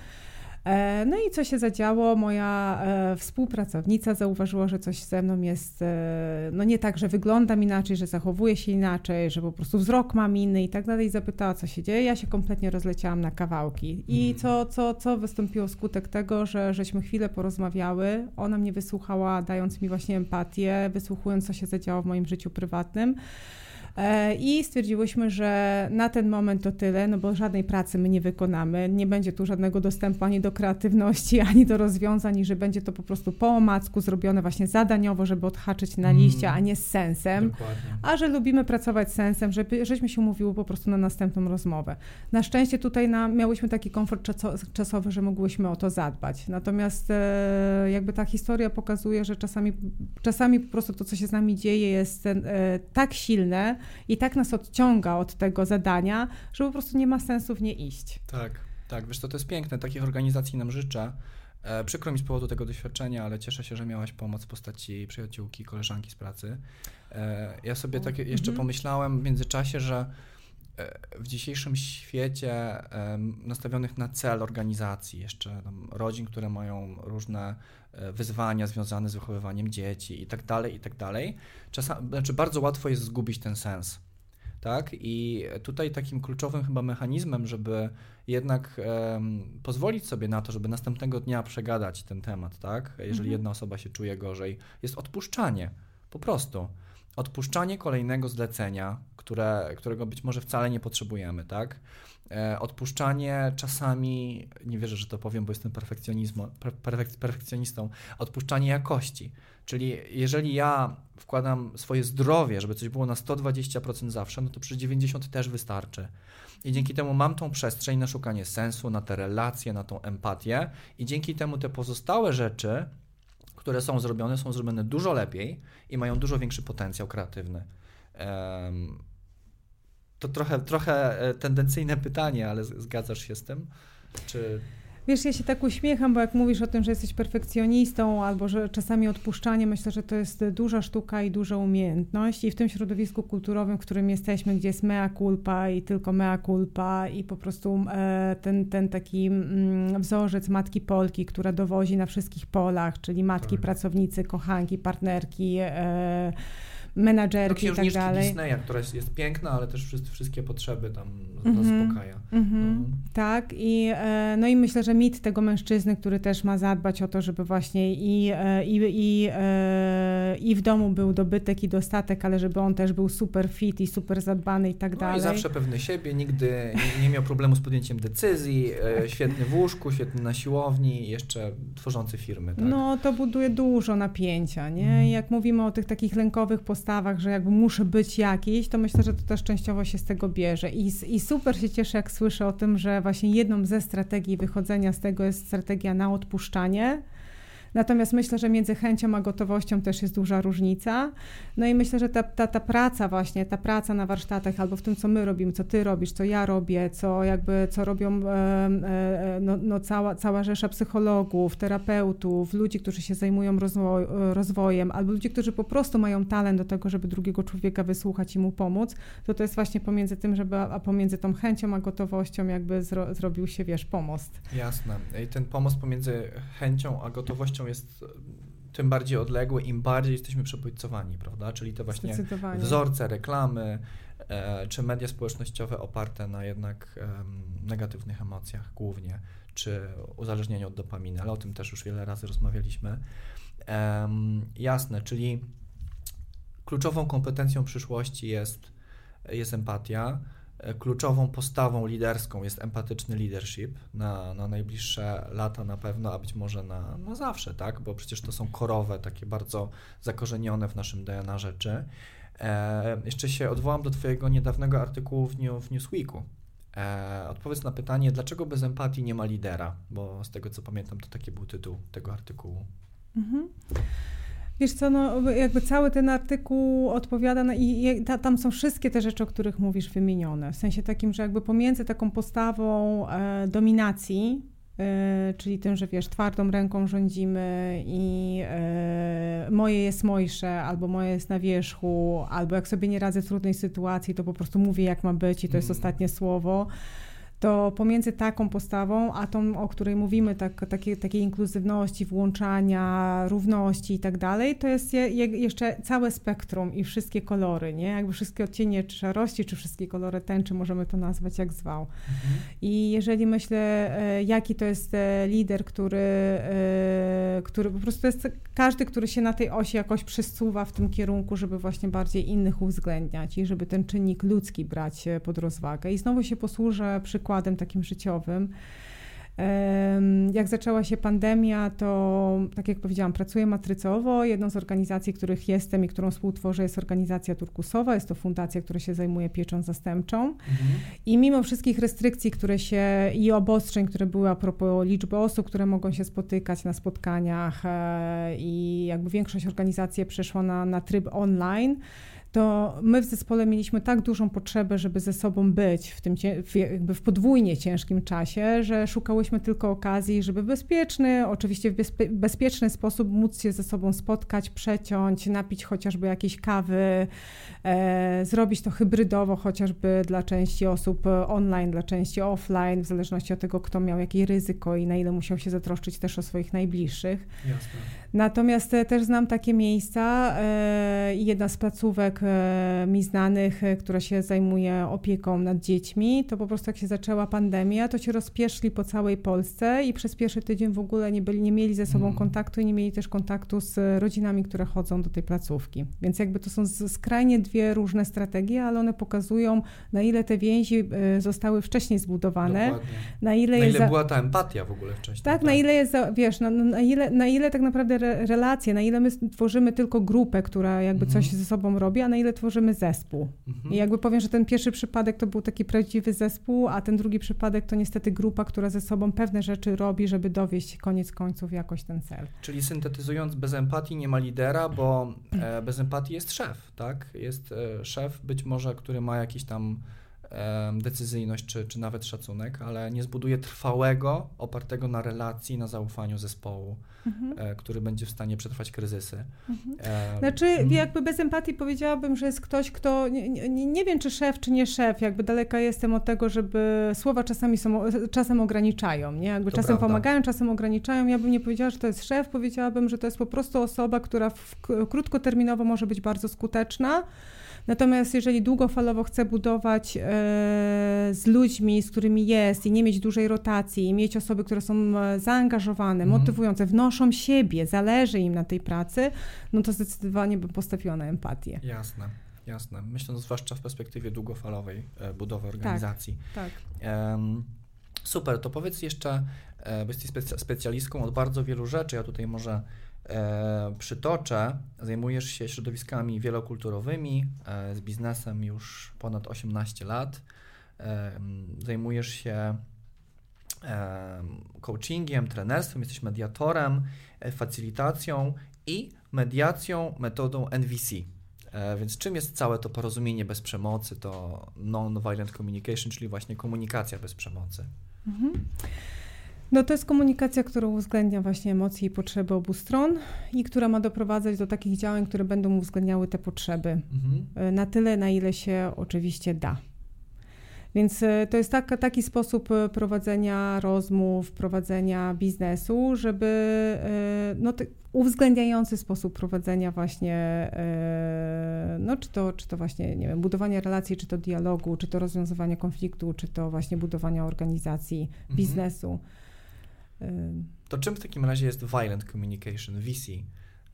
E, no i co się zadziało? Moja e, współpracownica zauważyła, że coś ze mną jest, e, no nie tak, że wyglądam inaczej, że zachowuję się inaczej, że po prostu wzrok mam inny i tak dalej. Zapytała, co się dzieje. Ja się kompletnie rozleciałam na kawałki. I mhm. co, co, co wystąpiło skutek tego, że żeśmy chwilę porozmawiały. Ona mnie wysłuchała, dając mi właśnie empatię, wysłuchując, co się zadziało w moim życiu prywatnym. E, I stwierdziłyśmy, że na ten moment to tyle, no bo żadnej pracy my nie wykonamy, nie będzie tu żadnego dostępu ani do kreatywności, (laughs) ani do rozwiązań, i że będzie to po prostu po omacku zrobione właśnie zadaniowo, żeby odhaczyć na liście, mm. a nie z sensem. Dokładnie. A że lubimy pracować z sensem, żeby, żeśmy się umówiły po prostu na następną rozmowę. Na szczęście tutaj na, miałyśmy taki komfort czasowy, że mogłyśmy o to zadbać. Natomiast e, jakby ta historia pokazuje, że czasami, czasami po prostu to, co się z nami dzieje, jest e, tak silne i tak nas odciąga od tego zadania, że po prostu nie ma sensu w nie iść. Tak, tak. Wiesz, to, to jest piękne. Takich organizacji nam życzę. E, przykro mi z powodu tego doświadczenia, ale cieszę się, że miałaś pomoc w postaci przyjaciółki, koleżanki z pracy. E, ja sobie tak jeszcze mhm. pomyślałem w międzyczasie, że e, w dzisiejszym świecie nastawionych na cel organizacji, jeszcze rodzin, które mają różne wyzwania związane z wychowywaniem dzieci i tak dalej, i tak dalej, czasami, znaczy bardzo łatwo jest zgubić ten sens. Tak? I tutaj takim kluczowym chyba mechanizmem, żeby jednak um, pozwolić sobie na to, żeby następnego dnia przegadać ten temat, tak? Jeżeli mhm. jedna osoba się czuje gorzej, jest odpuszczanie. Po prostu. Odpuszczanie kolejnego zlecenia, które, którego być może wcale nie potrzebujemy, tak? E, odpuszczanie czasami, nie wierzę, że to powiem, bo jestem perfek, perfekcjonistą, odpuszczanie jakości. Czyli jeżeli ja wkładam swoje zdrowie, żeby coś było na 120% zawsze, no to przy 90 też wystarczy. I dzięki temu mam tą przestrzeń na szukanie sensu, na te relacje, na tą empatię, i dzięki temu te pozostałe rzeczy, które są zrobione, są zrobione dużo lepiej i mają dużo większy potencjał kreatywny. Um, to trochę, trochę e, tendencyjne pytanie, ale zgadzasz się z tym? Czy Wiesz, ja się tak uśmiecham, bo jak mówisz o tym, że jesteś perfekcjonistą albo że czasami odpuszczanie, myślę, że to jest duża sztuka i duża umiejętność i w tym środowisku kulturowym, w którym jesteśmy, gdzie jest mea culpa i tylko mea culpa i po prostu e, ten, ten taki mm, wzorzec matki Polki, która dowozi na wszystkich polach, czyli matki, tak. pracownicy, kochanki, partnerki, e, menadżerki no, i tak dalej. Disneya, która jest, jest piękna, ale też wszystkie potrzeby tam mm -hmm. zaspokaja. Mm -hmm. no. Tak i, e, no i myślę, że mit tego mężczyzny, który też ma zadbać o to, żeby właśnie i, e, i, i, e, i w domu był dobytek i dostatek, ale żeby on też był super fit i super zadbany i tak no dalej. i zawsze pewny siebie, nigdy nie, nie miał problemu z podjęciem decyzji, świetny w łóżku, świetny na siłowni, jeszcze tworzący firmy. Tak? No to buduje dużo napięcia, nie? Mm. Jak mówimy o tych takich lękowych postaciach, postawach, że jakby muszę być jakiś, to myślę, że to też częściowo się z tego bierze. I, I super się cieszę, jak słyszę o tym, że właśnie jedną ze strategii wychodzenia z tego jest strategia na odpuszczanie Natomiast myślę, że między chęcią a gotowością też jest duża różnica. No i myślę, że ta, ta, ta praca właśnie, ta praca na warsztatach albo w tym, co my robimy, co ty robisz, co ja robię, co jakby, co robią no, no cała, cała rzesza psychologów, terapeutów, ludzi, którzy się zajmują rozwoj, rozwojem, albo ludzi, którzy po prostu mają talent do tego, żeby drugiego człowieka wysłuchać i mu pomóc, to to jest właśnie pomiędzy tym, żeby, a pomiędzy tą chęcią a gotowością jakby zro, zrobił się, wiesz, pomost. Jasne. I ten pomost pomiędzy chęcią a gotowością jest tym bardziej odległy, im bardziej jesteśmy przebodźcowani, prawda? Czyli te właśnie wzorce, reklamy, e, czy media społecznościowe oparte na jednak e, negatywnych emocjach głównie, czy uzależnieniu od dopaminy, ale o tym też już wiele razy rozmawialiśmy. E, jasne, czyli kluczową kompetencją przyszłości jest, jest empatia, E, kluczową postawą liderską jest empatyczny leadership na, na najbliższe lata na pewno, a być może na, na zawsze, tak? Bo przecież to są korowe, takie bardzo zakorzenione w naszym DNA rzeczy. E, jeszcze się odwołam do Twojego niedawnego artykułu w, New, w Newsweeku. E, odpowiedz na pytanie, dlaczego bez empatii nie ma lidera? Bo z tego co pamiętam, to taki był tytuł tego artykułu. Mhm. Wiesz co, no jakby cały ten artykuł odpowiada na, i, i ta, tam są wszystkie te rzeczy, o których mówisz wymienione. W sensie takim, że jakby pomiędzy taką postawą e, dominacji, e, czyli tym, że wiesz, twardą ręką rządzimy i e, moje jest mojsze, albo moje jest na wierzchu, albo jak sobie nie radzę w trudnej sytuacji, to po prostu mówię jak ma być i to jest mm. ostatnie słowo to pomiędzy taką postawą, a tą, o której mówimy, tak, takie, takiej inkluzywności, włączania, równości i tak dalej, to jest je, je, jeszcze całe spektrum i wszystkie kolory, nie? Jakby wszystkie odcienie szarości, czy wszystkie kolory tęczy, możemy to nazwać jak zwał. Mhm. I jeżeli myślę, e, jaki to jest e, lider, który, e, który po prostu jest każdy, który się na tej osi jakoś przesuwa w tym kierunku, żeby właśnie bardziej innych uwzględniać i żeby ten czynnik ludzki brać pod rozwagę. I znowu się posłużę przykładem przykładem takim życiowym. Jak zaczęła się pandemia, to tak jak powiedziałam, pracuję matrycowo. Jedną z organizacji, których jestem i którą współtworzę, jest organizacja turkusowa. Jest to fundacja, która się zajmuje pieczą zastępczą. Mhm. I mimo wszystkich restrykcji, które się i obostrzeń, które były a propos liczby osób, które mogą się spotykać na spotkaniach, e, i jakby większość organizacji przeszła na, na tryb online to my w zespole mieliśmy tak dużą potrzebę, żeby ze sobą być w tym jakby w podwójnie ciężkim czasie, że szukałyśmy tylko okazji, żeby w bezpieczny, oczywiście w bezpie bezpieczny sposób móc się ze sobą spotkać, przeciąć, napić chociażby jakiejś kawy, e, zrobić to hybrydowo, chociażby dla części osób online, dla części offline, w zależności od tego, kto miał jakie ryzyko i na ile musiał się zatroszczyć też o swoich najbliższych. Jasne. Natomiast e, też znam takie miejsca e, i jedna z placówek e, mi znanych, która się zajmuje opieką nad dziećmi, to po prostu jak się zaczęła pandemia, to się rozpieszli po całej Polsce i przez pierwszy tydzień w ogóle nie, byli, nie mieli ze sobą mm. kontaktu i nie mieli też kontaktu z rodzinami, które chodzą do tej placówki. Więc jakby to są skrajnie dwie różne strategie, ale one pokazują, na ile te więzi zostały wcześniej zbudowane, Dokładnie. na ile, na ile za... była ta empatia w ogóle wcześniej. Tak, tak? na ile jest, wiesz, na, na, ile, na ile tak naprawdę relacje, na ile my tworzymy tylko grupę, która jakby coś mhm. ze sobą robi, a na ile tworzymy zespół. Mhm. I jakby powiem, że ten pierwszy przypadek to był taki prawdziwy zespół, a ten drugi przypadek to niestety grupa, która ze sobą pewne rzeczy robi, żeby dowieść koniec końców jakoś ten cel. Czyli syntetyzując, bez empatii nie ma lidera, bo e, bez empatii jest szef, tak? Jest e, szef być może, który ma jakiś tam decyzyjność czy, czy nawet szacunek, ale nie zbuduje trwałego, opartego na relacji, na zaufaniu zespołu, mhm. E, który będzie w stanie przetrwać kryzysy. Mhm. Znaczy, mhm. jakby bez empatii powiedziałabym, że jest ktoś, kto nie, nie, nie, wiem, czy szef, czy nie szef, jakby daleka jestem od tego, żeby słowa czasami są, czasem ograniczają, nie? Jakby to czasem prawda. pomagają, czasem ograniczają. Ja bym nie powiedziała, że to jest szef, powiedziałabym, że to jest po prostu osoba, która w, krótkoterminowo może być bardzo skuteczna, Natomiast jeżeli długofalowo chce budować e, z ludźmi, z którymi jest i nie mieć dużej rotacji, i mieć osoby, które są e, zaangażowane, mhm. motywujące, wnoszą siebie, zależy im na tej pracy, no to zdecydowanie bym postawiła na empatię. Jasne. Jasne. Myślę, zwłaszcza w perspektywie długofalowej e, budowy organizacji. Tak. tak. Um, super, to powiedz jeszcze, bo jesteś specjalistką od bardzo wielu rzeczy. Ja tutaj może e, przytoczę, zajmujesz się środowiskami wielokulturowymi, e, z biznesem już ponad 18 lat, e, zajmujesz się coachingiem, trenerstwem, jesteś mediatorem, facilitacją i mediacją metodą NVC. Więc czym jest całe to porozumienie bez przemocy, to non-violent communication, czyli właśnie komunikacja bez przemocy? Mhm. No to jest komunikacja, która uwzględnia właśnie emocje i potrzeby obu stron i która ma doprowadzać do takich działań, które będą uwzględniały te potrzeby mhm. E, na tyle, na ile się oczywiście da. Więc e, to jest tak, taki sposób e, prowadzenia rozmów, prowadzenia biznesu, żeby no, uwzględniający sposób prowadzenia właśnie, no, czy, to, czy to właśnie, nie wiem, budowania relacji, czy to dialogu, czy to rozwiązywania konfliktu, czy to właśnie budowania organizacji, mhm. biznesu. To czym w takim razie jest violent communication, VC,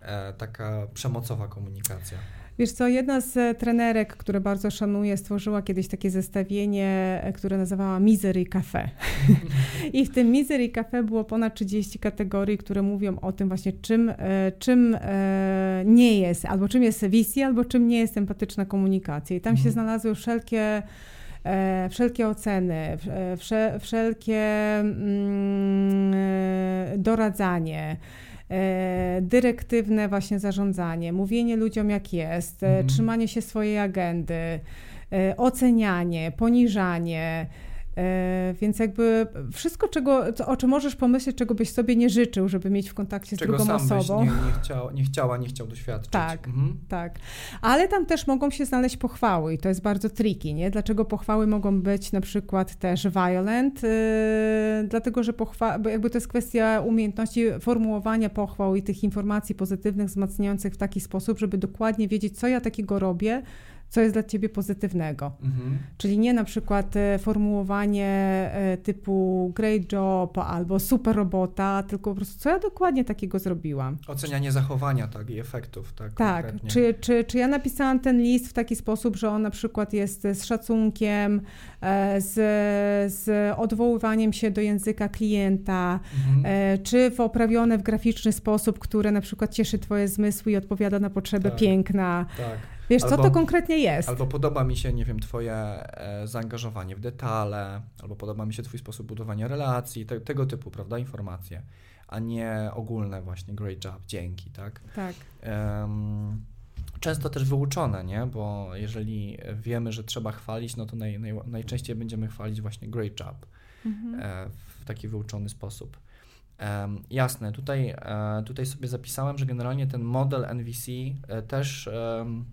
e, taka przemocowa komunikacja? Wiesz co, jedna z e, trenerek, które bardzo szanuję, stworzyła kiedyś takie zestawienie, e, które nazywała Misery Cafe. (laughs) (laughs) I w tym Misery Cafe było ponad 30 kategorii, które mówią o tym właśnie, czym, czym nie jest, albo czym jest VC, albo czym nie jest empatyczna komunikacja. I tam mhm. się znalazły wszelkie wszelkie oceny, e, wsze, wszelkie mm, e, doradzanie, dyrektywne właśnie zarządzanie, mówienie ludziom jak jest, mhm. trzymanie się swojej agendy, ocenianie, poniżanie, E, więc jakby wszystko, czego, o czym możesz pomyśleć, czego byś sobie nie życzył, żeby mieć w kontakcie z czego drugą sam osobą. Byś nie, nie, chciał, nie chciała, nie chciał doświadczyć. Tak, mhm. tak. Ale tam też mogą się znaleźć pochwały i to jest bardzo tricky, nie? Dlaczego pochwały mogą być na przykład też violent? Yy, dlatego, że pochwa, bo jakby to jest kwestia umiejętności formułowania pochwał i tych informacji pozytywnych, wzmacniających w taki sposób, żeby dokładnie wiedzieć, co ja takiego robię, co jest dla ciebie pozytywnego. Mhm. Czyli nie na przykład e, formułowanie e, typu great job albo super robota, tylko po prostu co ja dokładnie takiego zrobiłam. Ocenianie zachowania, tak, i efektów, tak. Tak, czy, czy, czy ja napisałam ten list w taki sposób, że on na przykład jest z szacunkiem, e, z, z odwoływaniem się do języka klienta, mhm. czy w oprawione w graficzny sposób, które na przykład cieszy twoje zmysły i odpowiada na potrzeby tak, piękna. Tak. Wiesz, albo, co to konkretnie jest? Albo podoba mi się, nie wiem, twoje e, zaangażowanie w detale, albo podoba mi się twój sposób budowania relacji, te, tego typu, prawda, informacje, a nie ogólne właśnie great job, dzięki, tak? Tak. Um, często też wyuczone, nie? Bo jeżeli wiemy, że trzeba chwalić, no to naj, naj, najczęściej będziemy chwalić właśnie great job mhm. e, w taki wyuczony sposób. Um, jasne, tutaj, e, tutaj sobie zapisałem, że generalnie ten model NVC też um,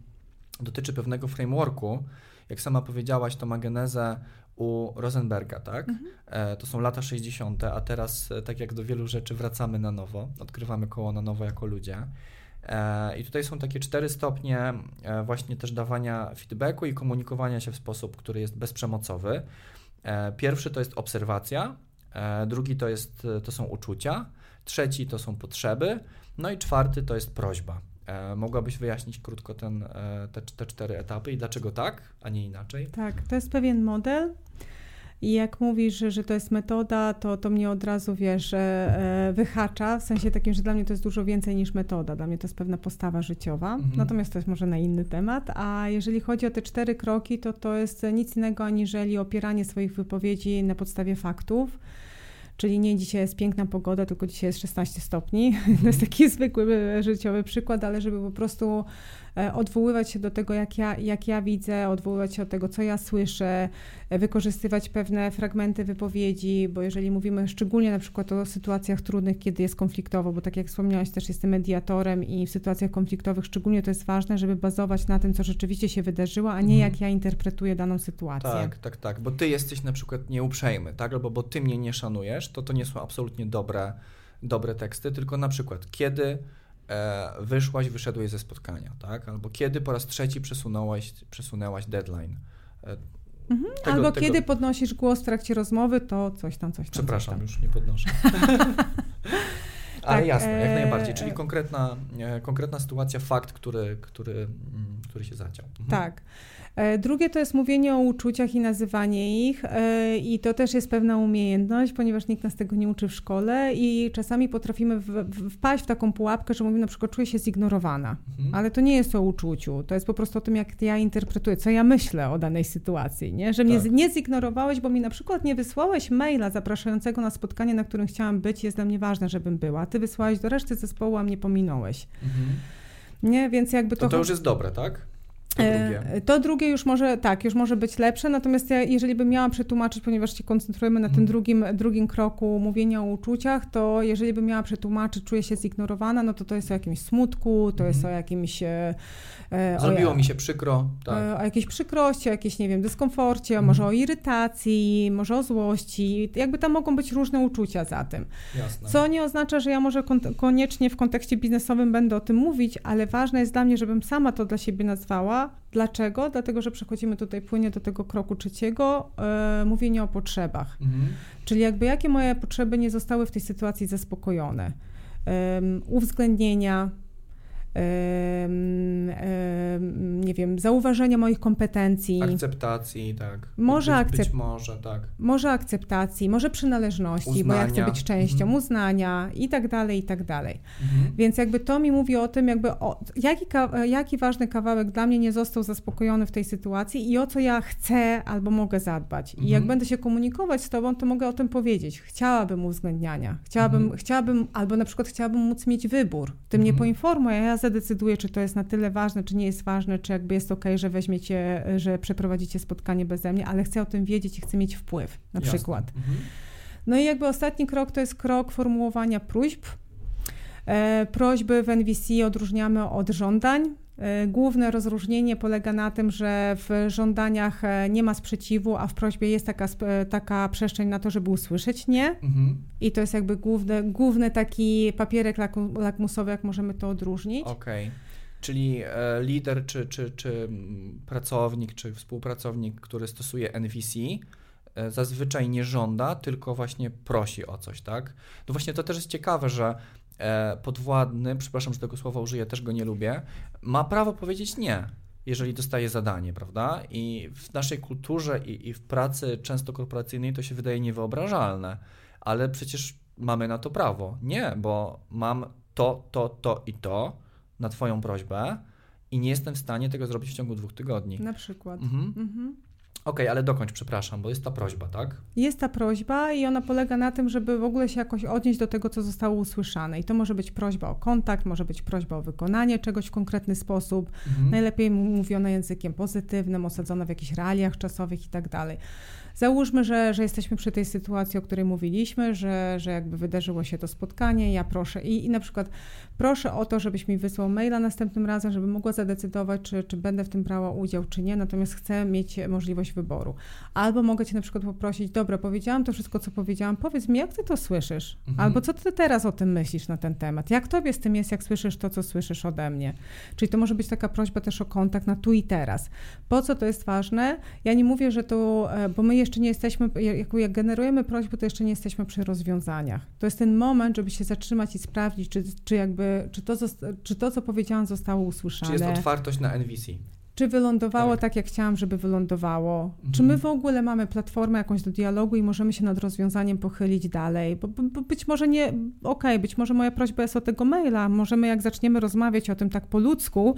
dotyczy pewnego frameworku. Jak sama powiedziałaś, to ma genezę u Rosenberga, tak? Mhm. E, to są lata 60., a teraz, e, tak jak do wielu rzeczy, wracamy na nowo, odkrywamy koło na nowo jako ludzie. E, I tutaj są takie cztery stopnie e, właśnie też dawania feedbacku i komunikowania się w sposób, który jest bezprzemocowy. Pierwszy to jest obserwacja, drugi to, jest, to są uczucia, trzeci to są potrzeby, no i czwarty to jest prośba. E, mogłabyś wyjaśnić krótko ten, e, te, te cztery etapy i dlaczego tak, a nie inaczej? Tak, to jest pewien model. I jak mówisz, że, to jest metoda, to, to mnie od razu, wiesz, e, wyhacza, w sensie takim, że dla mnie to jest dużo więcej niż metoda. Dla mnie to jest pewna postawa życiowa, mhm. natomiast to jest może na inny temat. A jeżeli chodzi o te cztery kroki, to to jest nic innego aniżeli opieranie swoich wypowiedzi na podstawie faktów Czyli nie dzisiaj jest piękna pogoda, tylko dzisiaj jest 16 stopni. (laughs) To jest taki zwykły e, życiowy przykład, ale żeby po prostu odwoływać się do tego, jak ja, jak ja widzę, odwoływać się do tego, co ja słyszę, e, wykorzystywać pewne fragmenty wypowiedzi, bo jeżeli mówimy szczególnie na przykład o sytuacjach trudnych, kiedy jest konfliktowo, bo tak jak wspomniałaś, też jestem mediatorem i w sytuacjach konfliktowych szczególnie to jest ważne, żeby bazować na tym, co rzeczywiście się wydarzyło, a nie mhm. jak ja interpretuję daną sytuację. Tak, tak, tak, bo ty jesteś na przykład nieuprzejmy, tak, albo bo ty mnie nie szanujesz, to to nie są absolutnie dobre, dobre teksty, tylko na przykład kiedy e, wyszłaś, wyszedłeś ze spotkania, tak? Albo kiedy po raz trzeci przesunąłaś, przesunęłaś deadline. E, mhm. tego, Albo tego... kiedy podnosisz głos w trakcie rozmowy, to coś tam, coś tam. Przepraszam, coś tam. już nie podnoszę. (laughs) Ale tak, jasne, jak e, najbardziej, czyli konkretna, e, konkretna sytuacja, fakt, który, który, mm, który się zaciął. Mhm. Tak. E, drugie to jest mówienie o uczuciach i nazywanie ich, e, i to też jest pewna umiejętność, ponieważ nikt nas tego nie uczy w szkole, i czasami potrafimy wpaść w taką pułapkę, że mówimy na przykład, czuję się zignorowana, mhm. ale to nie jest o uczuciu, to jest po prostu o tym, jak ja interpretuję, co ja myślę o danej sytuacji, nie? że mnie tak. nie zignorowałeś, bo mi na przykład nie wysłałeś maila zapraszającego na spotkanie, na którym chciałam być, jest dla mnie ważne, żebym była. Ty wysłałeś do reszty zespołu, a mnie pominąłeś. Mhm. Nie, więc jakby to. To, to już jest dobre, tak? To drugie. E, to drugie już może, tak, już może być lepsze, natomiast ja, jeżeli bym miała przetłumaczyć, ponieważ się koncentrujemy na tym mhm. drugim, drugim kroku mówienia o uczuciach, to jeżeli bym miała przetłumaczyć, czuję się zignorowana, no to to jest o jakimś smutku, to jest mhm. o jakimś... E, e, Zrobiło o, mi się przykro. Tak. O jakiejś przykrości, o jakiejś, nie wiem, dyskomforcie, mhm. może o irytacji, może o złości. Jakby tam mogą być różne uczucia za tym. Jasne. Co nie oznacza, że ja może koniecznie w kontekście biznesowym będę o tym mówić, ale ważne jest dla mnie, żebym sama to dla siebie nazwała, Dlaczego? Dlatego, że przechodzimy tutaj płynie do tego kroku trzeciego, e, mówienie o potrzebach. Mhm. Czyli jakby jakie moje potrzeby nie zostały w tej sytuacji zaspokojone. uwzględnienia, nie wiem, zauważenia moich kompetencji. Akceptacji, tak. Może, akcept... być może, tak. może akceptacji, może przynależności, uznania. bo ja chcę być częścią mhm. uznania i tak dalej, i tak dalej. Mhm. Więc jakby to mi mówi o tym, jakby o, jaki, jaki ważny kawałek dla mnie nie został zaspokojony w tej sytuacji i o co ja chcę albo mogę zadbać. Mhm. I jak mhm. będę się komunikować z tobą, to mogę o tym powiedzieć. Chciałabym uwzględniania, chciałabym, mhm. chciałabym albo na przykład chciałabym móc mieć wybór. Ty mnie mhm. poinformuj, a ja zadecyduję, czy to jest na tyle ważne, czy nie jest ważne, czy jakby jakby jest ok, że weźmiecie, że przeprowadzicie spotkanie beze mnie, ale chcę o tym wiedzieć i chcę mieć wpływ, na Jasne. przykład. Mhm. No i jakby ostatni krok to jest krok formułowania próśb. E, prośby w NVC odróżniamy od żądań. E, Główne rozróżnienie polega na tym, że w żądaniach e, nie ma sprzeciwu, a w prośbie jest taka, e, taka przestrzeń na to, żeby usłyszeć nie. Mhm. I to jest jakby główny, główny taki papierek lakmusowy, jak możemy to odróżnić. Okej. Czyli e, lider, czy, czy, czy pracownik, czy współpracownik, który stosuje NVC, e, zazwyczaj nie żąda, tylko właśnie prosi o coś, tak? No właśnie to też jest ciekawe, że podwładny, przepraszam, że tego słowa użyję, też go nie lubię, ma prawo powiedzieć nie, jeżeli dostaje zadanie, prawda? I w naszej kulturze i, i w pracy często korporacyjnej to się wydaje niewyobrażalne, ale przecież mamy na to prawo. Nie, bo mam to, to, to i to na Twoją prośbę i nie jestem w stanie tego zrobić w ciągu dwóch tygodni. Na przykład. Mhm. Mhm. Okej, ale dokończ, przepraszam, bo jest ta prośba, tak? Jest ta prośba i ona polega na tym, żeby w ogóle się jakoś odnieść do tego, co zostało usłyszane. I to może być prośba o kontakt, może być prośba o wykonanie czegoś w konkretny sposób. Mhm. Najlepiej mówione językiem pozytywnym, osadzone w jakichś realiach czasowych i tak dalej. Załóżmy, że, że jesteśmy przy tej sytuacji, o której mówiliśmy, że, że jakby wydarzyło się to spotkanie, ja proszę i, i na przykład proszę o to, żebyś mi wysłał maila następnym razem, żeby mogła zadecydować, czy, czy będę w tym brała udział, czy nie, natomiast chcę mieć możliwość wyboru. Albo mogę Cię na przykład poprosić, dobra, powiedziałam to wszystko, co powiedziałam, powiedz mi, jak Ty to słyszysz? Mhm. Albo co Ty teraz o tym myślisz na ten temat? Jak Tobie z tym jest, jak słyszysz to, co słyszysz ode mnie? Czyli to może być taka prośba też o kontakt na tu i teraz. Po co to jest ważne? Ja nie mówię, że to, e, bo my jeszcze nie jesteśmy, jak, jak generujemy prośby, to jeszcze nie jesteśmy przy rozwiązaniach. To jest ten moment, żeby się zatrzymać i sprawdzić, czy, czy jakby, czy to, czy to, co powiedziałam, zostało Czy usłyszane. jest otwartość na NVC? Czy wylądowało Tak. tak. jak chciałam, żeby wylądowało? Mhm. Czy my w ogóle mamy platformę jakąś do dialogu i możemy się nad rozwiązaniem pochylić dalej? Bo, bo, być może nie, okej, być może moja prośba jest o tego maila. Możemy, jak zaczniemy rozmawiać o tym tak po ludzku,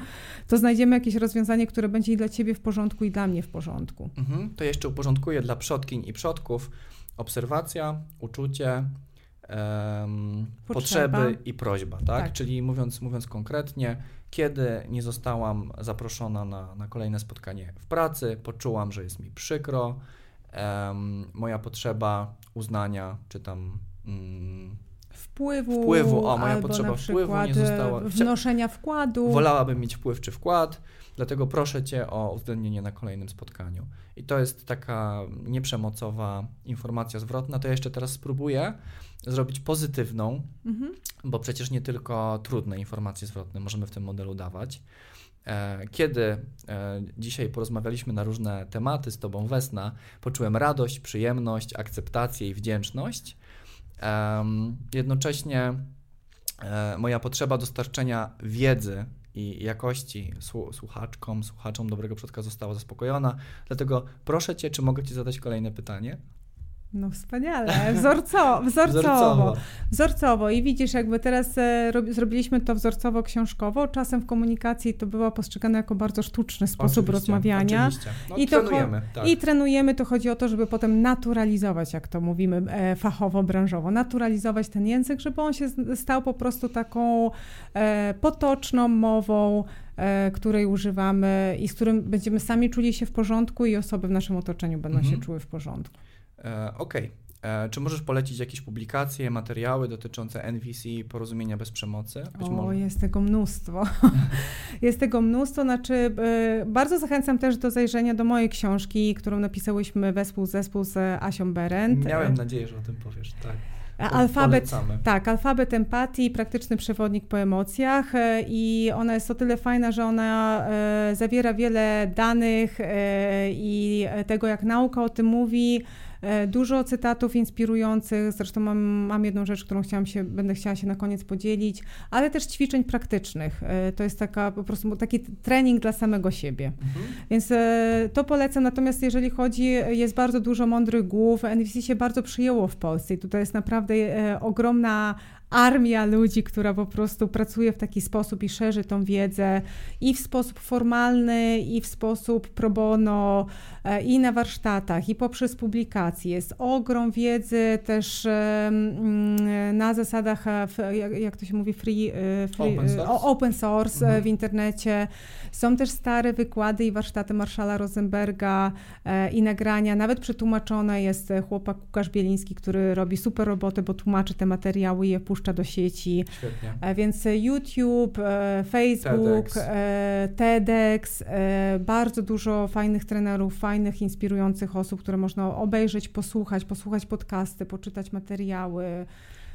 to znajdziemy jakieś rozwiązanie, które będzie i dla ciebie w porządku, i dla mnie w porządku. Mhm. To jeszcze uporządkuję dla przodkiń i przodków. Obserwacja, uczucie, Potrzeba. potrzeby i prośba, tak? Tak. Czyli mówiąc, mówiąc konkretnie, kiedy nie zostałam zaproszona na, na kolejne spotkanie w pracy, poczułam, że jest mi przykro, em, moja potrzeba uznania, czy tam mm, Wpływu, Wpływu, o, moja potrzeba na wpływu nie została- e, wnoszenia wkładu. wolałabym mieć wpływ czy wkład, dlatego proszę Cię o uwzględnienie na kolejnym spotkaniu. I to jest taka nieprzemocowa informacja zwrotna. To ja jeszcze teraz spróbuję zrobić pozytywną, Mhm. bo przecież nie tylko trudne informacje zwrotne możemy w tym modelu dawać. E, Kiedy e, dzisiaj porozmawialiśmy na różne tematy z Tobą, Wesna, poczułem radość, przyjemność, akceptację i wdzięczność. Jednocześnie e, moja potrzeba dostarczenia wiedzy i jakości słu- słuchaczkom, słuchaczom dobrego przodka została zaspokojona. Dlatego proszę Cię, czy mogę Ci zadać kolejne pytanie? No wspaniale, Wzorco, (laughs) wzorcowo. Wzorcowo. Wzorcowo i widzisz, jakby teraz e, rob, zrobiliśmy to wzorcowo książkowo, czasem w komunikacji to było postrzegane jako bardzo sztuczny sposób Oczywiście, rozmawiania. Oczywiście. No, I to trenujemy, tak. I trenujemy, to chodzi o to, żeby potem naturalizować, jak to mówimy e, fachowo, branżowo, naturalizować ten język, żeby on się stał po prostu taką e, potoczną mową, której używamy i z którym będziemy sami czuli się w porządku i osoby w naszym otoczeniu będą Mhm. się czuły w porządku. E, Okej. E, Czy możesz polecić jakieś publikacje, materiały dotyczące NVC, porozumienia bez przemocy? Być o, może. jest tego mnóstwo. (laughs) jest tego mnóstwo, znaczy e, bardzo zachęcam też do zajrzenia do mojej książki, którą napisałyśmy wespół zespół z Asią Berend. Miałem nadzieję, że o tym powiesz. Tak. Alfabet, polecamy. tak, alfabet empatii, praktyczny przewodnik po emocjach i ona jest o tyle fajna, że ona zawiera wiele danych i tego, jak nauka o tym mówi, dużo cytatów inspirujących, zresztą mam, mam jedną rzecz, którą chciałam się, będę chciała się na koniec podzielić, ale też ćwiczeń praktycznych. E, To jest taka po prostu taki trening dla samego siebie. Mhm. Więc e, to polecam. Natomiast jeżeli chodzi, jest bardzo dużo mądrych głów. NVC się bardzo przyjęło w Polsce i tutaj jest naprawdę e, ogromna armia ludzi, która po prostu pracuje w taki sposób i szerzy tą wiedzę i w sposób formalny, i w sposób pro bono, e, i na warsztatach, i poprzez publikacje. Jest ogrom wiedzy też mm, na zasadach, e, jak to się mówi, free, e, free open source, open source mhm. w internecie. Są też stare wykłady i warsztaty Marszala Rosenberga i nagrania, nawet przetłumaczone jest chłopak Łukasz Bieliński, który robi super robotę, bo tłumaczy te materiały i je puszcza do sieci. Świetnie. E, więc YouTube, e, Facebook, TEDx, e, TEDx bardzo dużo fajnych trenerów, fajnych, inspirujących osób, które można obejrzeć, posłuchać, posłuchać podcasty, poczytać materiały.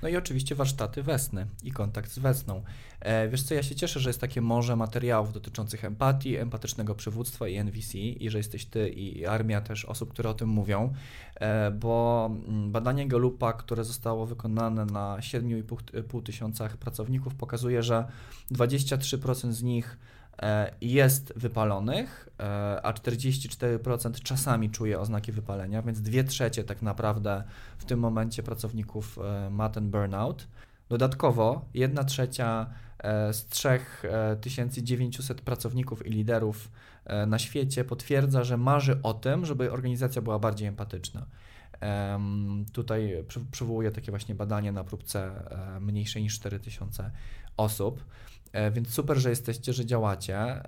No i oczywiście warsztaty Wesny i kontakt z Wesną. E, wiesz co, ja się cieszę, że jest takie morze materiałów dotyczących empatii, empatycznego przywództwa i NVC i że jesteś ty i armia też osób, które o tym mówią, e, bo mm, badanie Galupa, które zostało wykonane na 7,5 tysiącach pracowników pokazuje, że 23% z nich jest wypalonych, e, a 44% czasami czuje oznaki wypalenia, więc dwie trzecie tak naprawdę w tym momencie pracowników e, ma ten burnout. Dodatkowo jedna trzecia z 3900 pracowników i liderów na świecie potwierdza, że marzy o tym, żeby organizacja była bardziej empatyczna. Tutaj przywołuję takie właśnie badanie na próbce mniejszej niż 4000 osób. E, więc super, że jesteście, że działacie.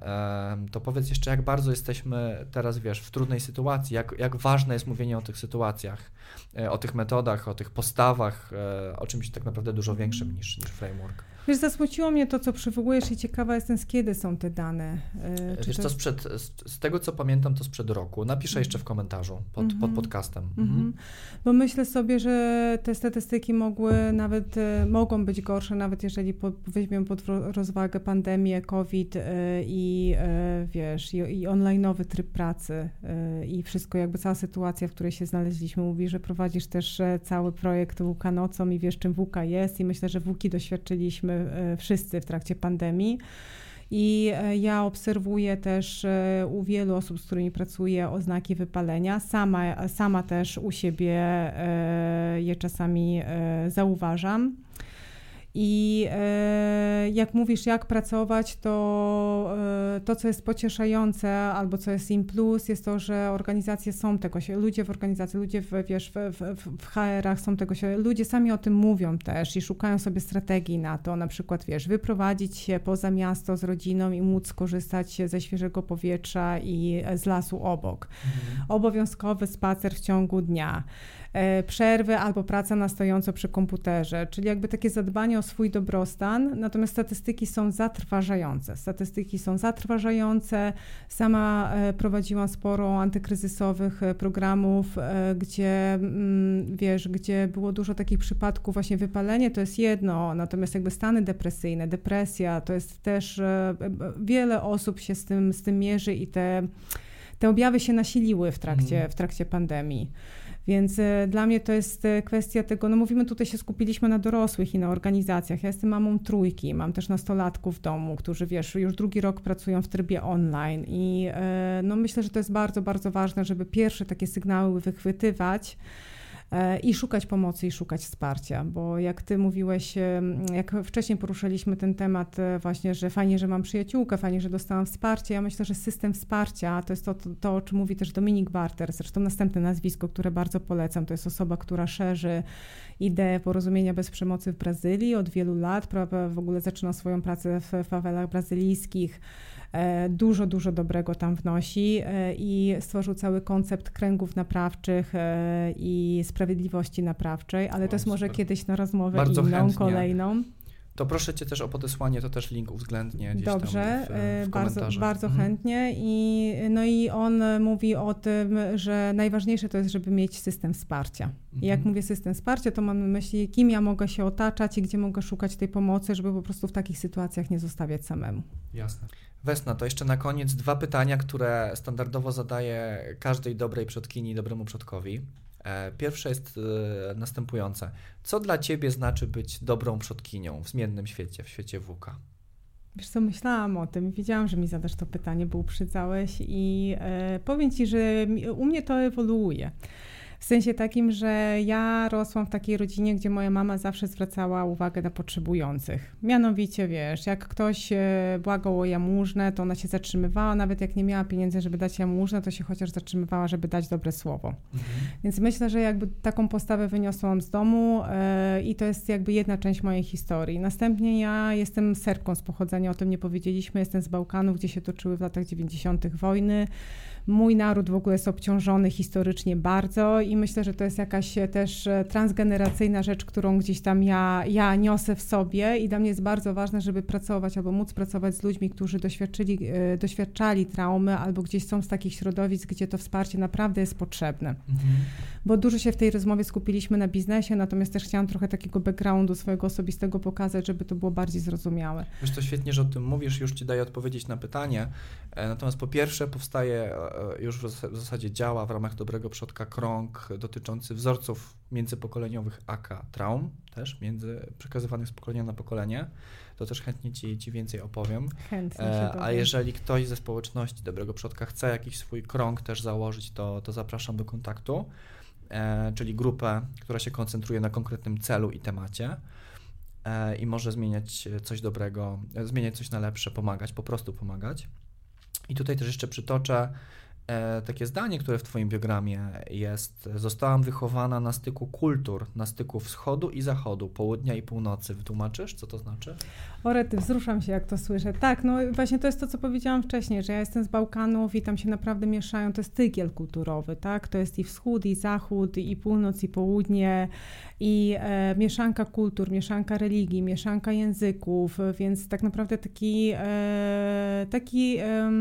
To powiedz jeszcze, jak bardzo jesteśmy teraz, wiesz, w trudnej sytuacji, jak, jak ważne jest mówienie o tych sytuacjach, e, o tych metodach, o tych postawach, e, o czymś tak naprawdę dużo większym niż, niż framework. Wiesz, zasmuciło mnie to, co przywołujesz i ciekawa jestem, z kiedy są te dane. Czy Wiesz, to, to sprzed, z, z, tego, co pamiętam, to sprzed roku. Napiszę jeszcze w komentarzu pod, mm -hmm. pod podcastem. Mm -hmm. Bo myślę sobie, że te statystyki mogły nawet, mogą być gorsze, nawet jeżeli pod, weźmiemy pod rozwagę pandemię, COVID i wiesz, i, i online'owy tryb pracy i wszystko, jakby cała sytuacja, w której się znaleźliśmy. Mówi, że prowadzisz też cały projekt WUKA nocą i wiesz, czym WUKA jest i myślę, że WUKI doświadczyliśmy E, wszyscy w trakcie pandemii. I e, ja obserwuję też e, u wielu osób, z którymi pracuję, oznaki wypalenia. Sama, sama też u siebie je czasami zauważam. I e, jak mówisz, jak pracować, to e, to, co jest pocieszające albo co jest im plus, jest to, że organizacje są tego się, ludzie w organizacji, ludzie w, wiesz, w, w, w HR-ach są tego się, ludzie sami o tym mówią też i szukają sobie strategii na to, na przykład, wiesz, wyprowadzić się poza miasto z rodziną i móc skorzystać ze świeżego powietrza i z lasu obok. Mhm. Obowiązkowy spacer w ciągu dnia. E, przerwy albo praca na stojąco przy komputerze, czyli jakby takie zadbanie o swój dobrostan, natomiast statystyki są zatrważające. Statystyki są zatrważające. Sama e, prowadziłam sporo antykryzysowych e, programów, gdzie mm, wiesz, gdzie było dużo takich przypadków, właśnie wypalenie to jest jedno, natomiast jakby stany depresyjne, depresja to jest też wiele osób się z tym, z tym mierzy i te, te objawy się nasiliły w trakcie, mhm. w trakcie pandemii. Więc e, dla mnie to jest e, kwestia tego, no mówimy tutaj się skupiliśmy na dorosłych i na organizacjach. Ja jestem mamą trójki, mam też nastolatków w domu, którzy wiesz, już drugi rok pracują w trybie online i e, no myślę, że to jest bardzo, bardzo ważne, żeby pierwsze takie sygnały wychwytywać i szukać pomocy i szukać wsparcia, bo jak ty mówiłeś, jak wcześniej poruszyliśmy ten temat e, właśnie, że fajnie, że mam przyjaciółkę, fajnie, że dostałam wsparcie, ja myślę, że system wsparcia to jest to, to, to o czym mówi też Dominik Barter, zresztą następne nazwisko, które bardzo polecam, to jest osoba, która szerzy ideę porozumienia bez przemocy w Brazylii od wielu lat, w ogóle zaczyna swoją pracę w fawelach brazylijskich, E, dużo, dużo dobrego tam wnosi e, i stworzył cały koncept kręgów naprawczych e, i sprawiedliwości naprawczej, ale o, to jest może kiedyś na rozmowę Bardzo inną, chętnie. kolejną. To proszę Cię też o podesłanie, to też link uwzględnię gdzieś Dobrze, w, w bardzo, bardzo mhm. chętnie. I, no i on mówi o tym, że najważniejsze to jest, żeby mieć system wsparcia. Mhm. I jak mhm. mówię system wsparcia, to mam na myśli, kim ja mogę się otaczać i gdzie mogę szukać tej pomocy, żeby po prostu w takich sytuacjach nie zostawiać samemu. Jasne. Wesna, to jeszcze na koniec dwa pytania, które standardowo zadaję każdej dobrej przodkini, dobremu przodkowi. E, pierwsze jest e, następujące. Co dla Ciebie znaczy być dobrą przodkinią w zmiennym świecie, w świecie WK? Wiesz co, myślałam o tym. Wiedziałam, że mi zadasz to pytanie, bo uprzedzałeś i e, powiem Ci, że u mnie to ewoluuje. W sensie takim, że ja rosłam w takiej rodzinie, gdzie moja mama zawsze zwracała uwagę na potrzebujących. Mianowicie, wiesz, jak ktoś e, błagał o jałmużnę, to ona się zatrzymywała, nawet jak nie miała pieniędzy, żeby dać jałmużnę, to się chociaż zatrzymywała, żeby dać dobre słowo. Mhm. Więc myślę, że jakby taką postawę wyniosłam z domu yy, i to jest jakby jedna część mojej historii. Następnie ja jestem serką z pochodzenia, o tym nie powiedzieliśmy, jestem z Bałkanów, gdzie się toczyły w latach 90. wojny. Mój naród w ogóle jest obciążony historycznie bardzo i myślę, że to jest jakaś e, też e, transgeneracyjna rzecz, którą gdzieś tam ja, ja niosę w sobie i dla mnie jest bardzo ważne, żeby pracować albo móc pracować z ludźmi, którzy doświadczyli, e, doświadczali traumy albo gdzieś są z takich środowisk, gdzie to wsparcie naprawdę jest potrzebne. Mhm. Bo dużo się w tej rozmowie skupiliśmy na biznesie, natomiast też chciałam trochę takiego backgroundu swojego osobistego pokazać, żeby to było bardziej zrozumiałe. Wiesz, to świetnie, że o tym mówisz, już Ci daję odpowiedzieć na pytanie. Natomiast po pierwsze powstaje E, już w zasadzie działa w ramach Dobrego Przodka krąg dotyczący wzorców międzypokoleniowych AK traum, też między przekazywanych z pokolenia na pokolenie. To też chętnie Ci, ci więcej opowiem. Chętnie e, A jeżeli ktoś ze społeczności Dobrego Przodka chce jakiś swój krąg też założyć, to, to zapraszam do kontaktu, e, czyli grupę, która się koncentruje na konkretnym celu i temacie i może zmieniać coś dobrego, zmieniać coś na lepsze, pomagać, po prostu pomagać. I tutaj też jeszcze przytoczę e, takie zdanie, które w Twoim biogramie jest. Zostałam wychowana na styku kultur, na styku wschodu i zachodu, południa i północy. Wytłumaczysz, co to znaczy? Orety, wzruszam się, jak to słyszę. Tak, no właśnie to jest to, co powiedziałam wcześniej, że ja jestem z Bałkanów i tam się naprawdę mieszają, to jest tygiel kulturowy, tak? To jest i wschód, i zachód, i północ, i południe, i e, mieszanka kultur, mieszanka religii, mieszanka języków, więc tak naprawdę taki, e, taki, e,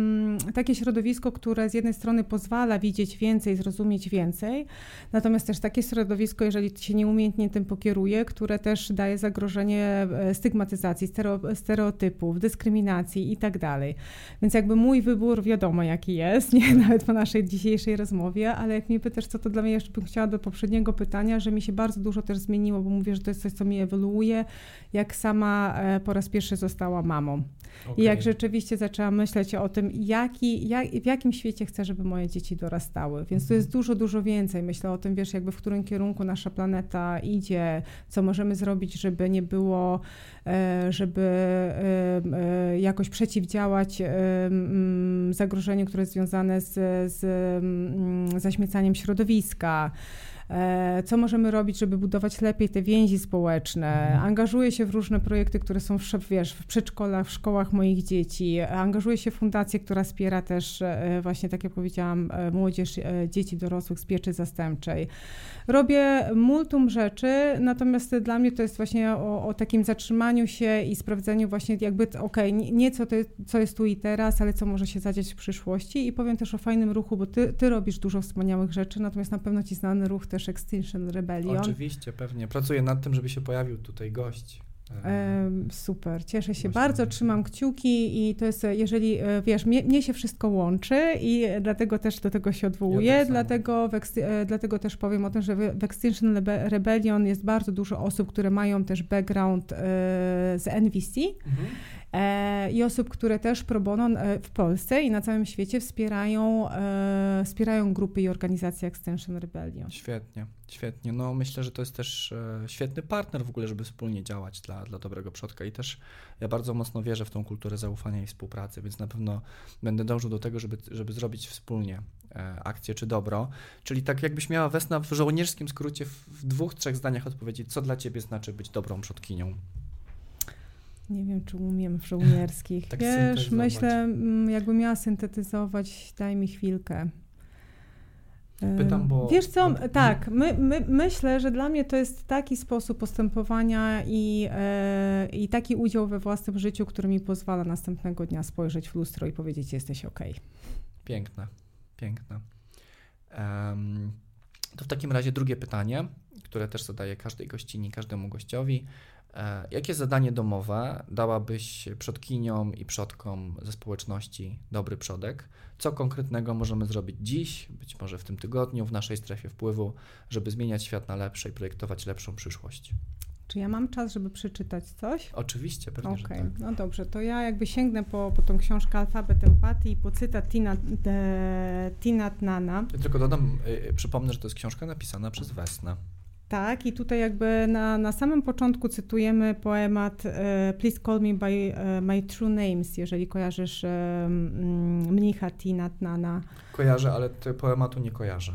takie środowisko, które z jednej strony pozwala widzieć więcej, zrozumieć więcej, natomiast też takie środowisko, jeżeli się nieumiejętnie tym pokieruje, które też daje zagrożenie e, stygmatyzacji, stereotypów, dyskryminacji i tak dalej. Więc jakby mój wybór wiadomo jaki jest, nie (laughs) nawet po naszej dzisiejszej rozmowie, ale jak mnie pytasz, co to dla mnie, jeszcze bym chciała do poprzedniego pytania, że mi się bardzo dużo też zmieniło, bo mówię, że to jest coś, co mi ewoluuje, jak sama e, po raz pierwszy została mamą. Okay. I jak rzeczywiście zaczęłam myśleć o tym, jaki, jak, w jakim świecie chcę, żeby moje dzieci dorastały. Więc to jest dużo, dużo więcej. Myślę o tym, wiesz, jakby w którym kierunku nasza planeta idzie, co możemy zrobić, żeby nie było, e, żeby e, jakoś przeciwdziałać mm, zagrożeniu, które jest związane z, z mm, zaśmiecaniem środowiska. E, co możemy robić, żeby budować lepiej te więzi społeczne. Mhm. Angażuję się w różne projekty, które są w, wiesz, w przedszkolach, w szkołach moich dzieci. Angażuję się w fundację, która wspiera też e, właśnie, tak jak powiedziałam, e, młodzież, dzieci dorosłych z pieczy zastępczej. Robię multum rzeczy, natomiast dla mnie to jest właśnie o, o takim zatrzymaniu się i sprawdzeniu właśnie jakby, okej, okay, nie co, to, co jest tu i teraz, ale co może się zadziać w przyszłości i powiem też o fajnym ruchu, bo ty, ty robisz dużo wspaniałych rzeczy, natomiast na pewno ci znany ruch też Extinction Rebellion. Oczywiście, pewnie. Pracuję nad tym, żeby się pojawił tutaj gość. E, super, cieszę się Właśnie. bardzo, trzymam kciuki i to jest, jeżeli e, wiesz, mnie, mnie, się wszystko łączy i dlatego też do tego się odwołuję, ja tak dlatego, e, dlatego też powiem o tym, że w Extinction Rebellion jest bardzo dużo osób, które mają też background z NVC. Mhm E, i osób, które też pro bono e, w Polsce i na całym świecie wspierają, e, wspierają grupy i organizacje Extension Rebellion. Świetnie, świetnie. No myślę, że to jest też świetny partner w ogóle, żeby wspólnie działać dla, dla dobrego przodka i też ja bardzo mocno wierzę w tą kulturę zaufania i współpracy, więc na pewno będę dążył do tego, żeby, żeby zrobić wspólnie akcję czy dobro. Czyli tak jakbyś miała Wesna w żołnierskim skrócie w dwóch, trzech zdaniach odpowiedzieć, co dla Ciebie znaczy być dobrą przodkinią. Nie wiem, czy umiem w żołnierskich. (laughs) tak Wiesz, myślę, mm, jakby miała syntetyzować, daj mi chwilkę. Pytam, bo... Wiesz co, bo... tak, my, my, myślę, że dla mnie to jest taki sposób postępowania i, e, i taki udział we własnym życiu, który mi pozwala następnego dnia spojrzeć w lustro i powiedzieć, jesteś ok. Piękne, piękne. Um, to w takim razie drugie pytanie, które też zadaję każdej gościni, każdemu gościowi. E, jakie zadanie domowe dałabyś przodkiniom i przodkom ze społeczności Dobry Przodek? Co konkretnego możemy zrobić dziś, być może w tym tygodniu, w naszej strefie wpływu, żeby zmieniać świat na lepsze i projektować lepszą przyszłość? Czy ja mam czas, żeby przeczytać coś? Oczywiście, pewnie, Okej, że tak. no dobrze, to ja jakby sięgnę po, po tą książkę Alfabet Empatii i po cytat Tina, de, Tina Tnana. Ja tylko dodam, y, przypomnę, że to jest książka napisana przez Wesnę. Tak, i tutaj jakby na, na samym początku cytujemy poemat e, Please call me by e, my true names, jeżeli kojarzysz e, mnicha Tina Tnana. Kojarzę, ale tego poematu nie kojarzę.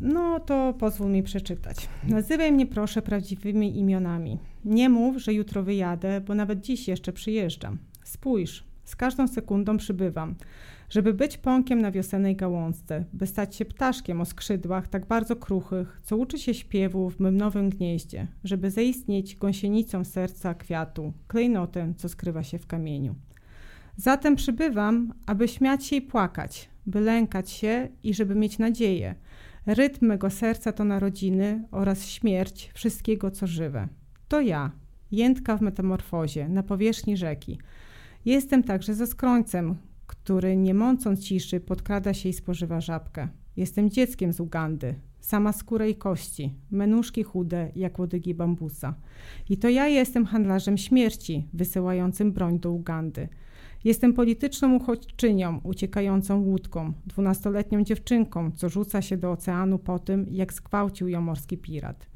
No to pozwól mi przeczytać. Nazywaj mnie proszę prawdziwymi imionami. Nie mów, że jutro wyjadę, bo nawet dziś jeszcze przyjeżdżam. Spójrz, z każdą sekundą przybywam. Żeby być pąkiem na wiosennej gałązce, by stać się ptaszkiem o skrzydłach tak bardzo kruchych, co uczy się śpiewu w mym nowym gnieździe, żeby zaistnieć gąsienicą serca kwiatu, klejnotem, co skrywa się w kamieniu. Zatem przybywam, aby śmiać się i płakać, by lękać się i żeby mieć nadzieję. Rytm mego serca to narodziny oraz śmierć wszystkiego, co żywe. To ja, jętka w metamorfozie, na powierzchni rzeki. Jestem także ze skrońcem, który nie mącąc ciszy podkrada się i spożywa żabkę. Jestem dzieckiem z Ugandy, sama skóra i kości, menuszki chude jak łodygi bambusa. I to ja jestem handlarzem śmierci, wysyłającym broń do Ugandy. Jestem polityczną uchodźczynią, uciekającą łódką, dwunastoletnią dziewczynką, co rzuca się do oceanu po tym, jak zgwałcił ją morski pirat.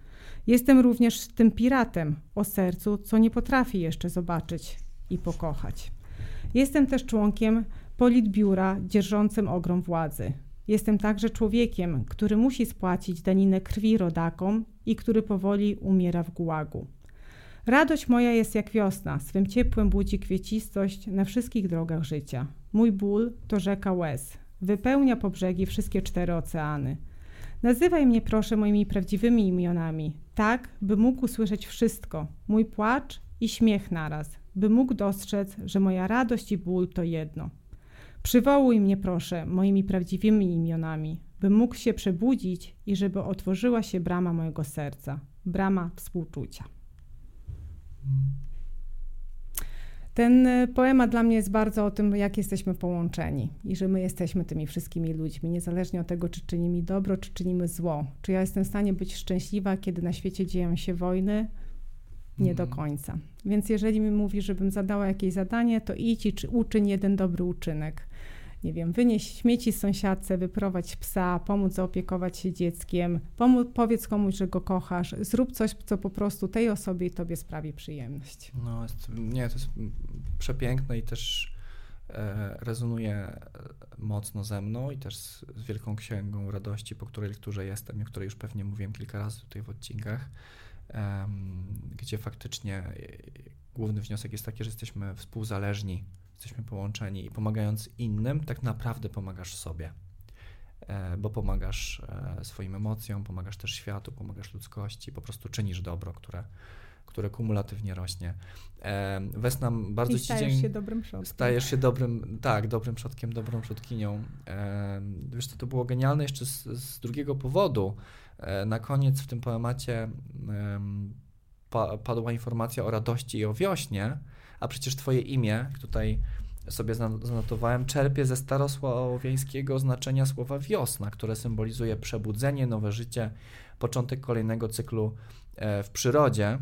Jestem również tym piratem o sercu, co nie potrafi jeszcze zobaczyć i pokochać. Jestem też członkiem politbiura dzierżącym ogrom władzy. Jestem także człowiekiem, który musi spłacić daninę krwi rodakom i który powoli umiera w gułagu. Radość moja jest jak wiosna, swym ciepłem budzi kwiecistość na wszystkich drogach życia. Mój ból to rzeka łez, wypełnia po brzegi wszystkie cztery oceany. Nazywaj mnie proszę moimi prawdziwymi imionami, tak, by mógł usłyszeć wszystko, mój płacz i śmiech naraz, by mógł dostrzec, że moja radość i ból to jedno. Przywołuj mnie proszę moimi prawdziwymi imionami, by mógł się przebudzić i żeby otworzyła się brama mojego serca, brama współczucia. Ten e, poemat dla mnie jest bardzo o tym, jak jesteśmy połączeni i że my jesteśmy tymi wszystkimi ludźmi, niezależnie od tego, czy czynimy dobro, czy czynimy zło. Czy ja jestem w stanie być szczęśliwa, kiedy na świecie dzieją się wojny? Nie do Mhm. końca. Więc jeżeli mi mówi, żebym zadała jakieś zadanie, to idź i czy uczyń jeden dobry uczynek. Nie wiem, wynieś śmieci z sąsiadce, wyprowadź psa, pomóc zaopiekować się dzieckiem, pomóc, powiedz komuś, że go kochasz, zrób coś, co po prostu tej osobie i tobie sprawi przyjemność. No, jest, nie, to jest przepiękne i też e, rezonuje e, mocno ze mną i też z, z Wielką Księgą Radości, po której lekturze jestem i o której już pewnie mówiłem kilka razy tutaj w odcinkach, gdzie faktycznie e, główny wniosek jest taki, że jesteśmy współzależni, jesteśmy połączeni i pomagając innym, tak naprawdę pomagasz sobie. E, bo pomagasz e, swoim emocjom, pomagasz też światu, pomagasz ludzkości, po prostu czynisz dobro, które, które kumulatywnie rośnie. E, Wesna, bardzo I stajesz się dobrym przodkiem. Stajesz się dobrym, tak, dobrym przodkiem, dobrą przodkinią. E, Wiesz, to, to było genialne jeszcze z, z drugiego powodu. E, Na koniec w tym poemacie em, pa, padła informacja o radości i o wiośnie, a przecież Twoje imię, tutaj sobie zan- zanotowałem, czerpie ze starosłowiańskiego znaczenia słowa wiosna, które symbolizuje przebudzenie, nowe życie, początek kolejnego cyklu w przyrodzie.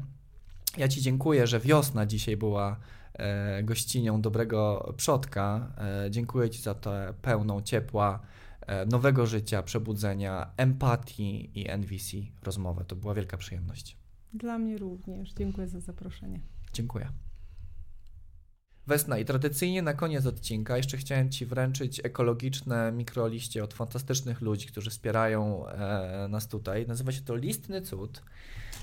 Ja Ci dziękuję, że wiosna dzisiaj była e, gościnią dobrego przodka. E, Dziękuję Ci za tę pełną ciepła, e, nowego życia, przebudzenia, empatii i NVC rozmowę. To była wielka przyjemność. Dla mnie również. Dziękuję za zaproszenie. Dziękuję. Wesna i tradycyjnie na koniec odcinka jeszcze chciałem Ci wręczyć ekologiczne mikroliście od fantastycznych ludzi, którzy wspierają nas tutaj. Nazywa się to Listny Cud.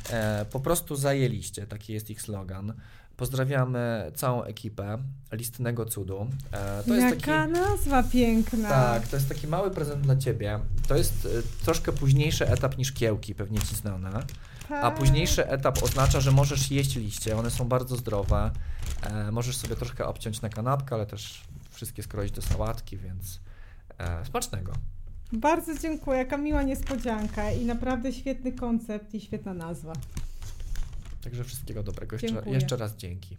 E, po prostu zajęliście, taki jest ich slogan. Pozdrawiamy całą ekipę Listnego Cudu. E, to jest Jaka taki... nazwa piękna. Tak, to jest taki mały prezent dla Ciebie. To jest e, troszkę późniejszy etap niż kiełki, pewnie Ci znane. A Tak. późniejszy etap oznacza, że możesz jeść liście, one są bardzo zdrowe. Możesz sobie troszkę obciąć na kanapkę, ale też wszystkie skroić do sałatki, więc smacznego. Bardzo dziękuję. Jaka miła niespodzianka i naprawdę świetny koncept i świetna nazwa. Także wszystkiego dobrego. Jeszcze, Dziękuję. jeszcze raz dzięki.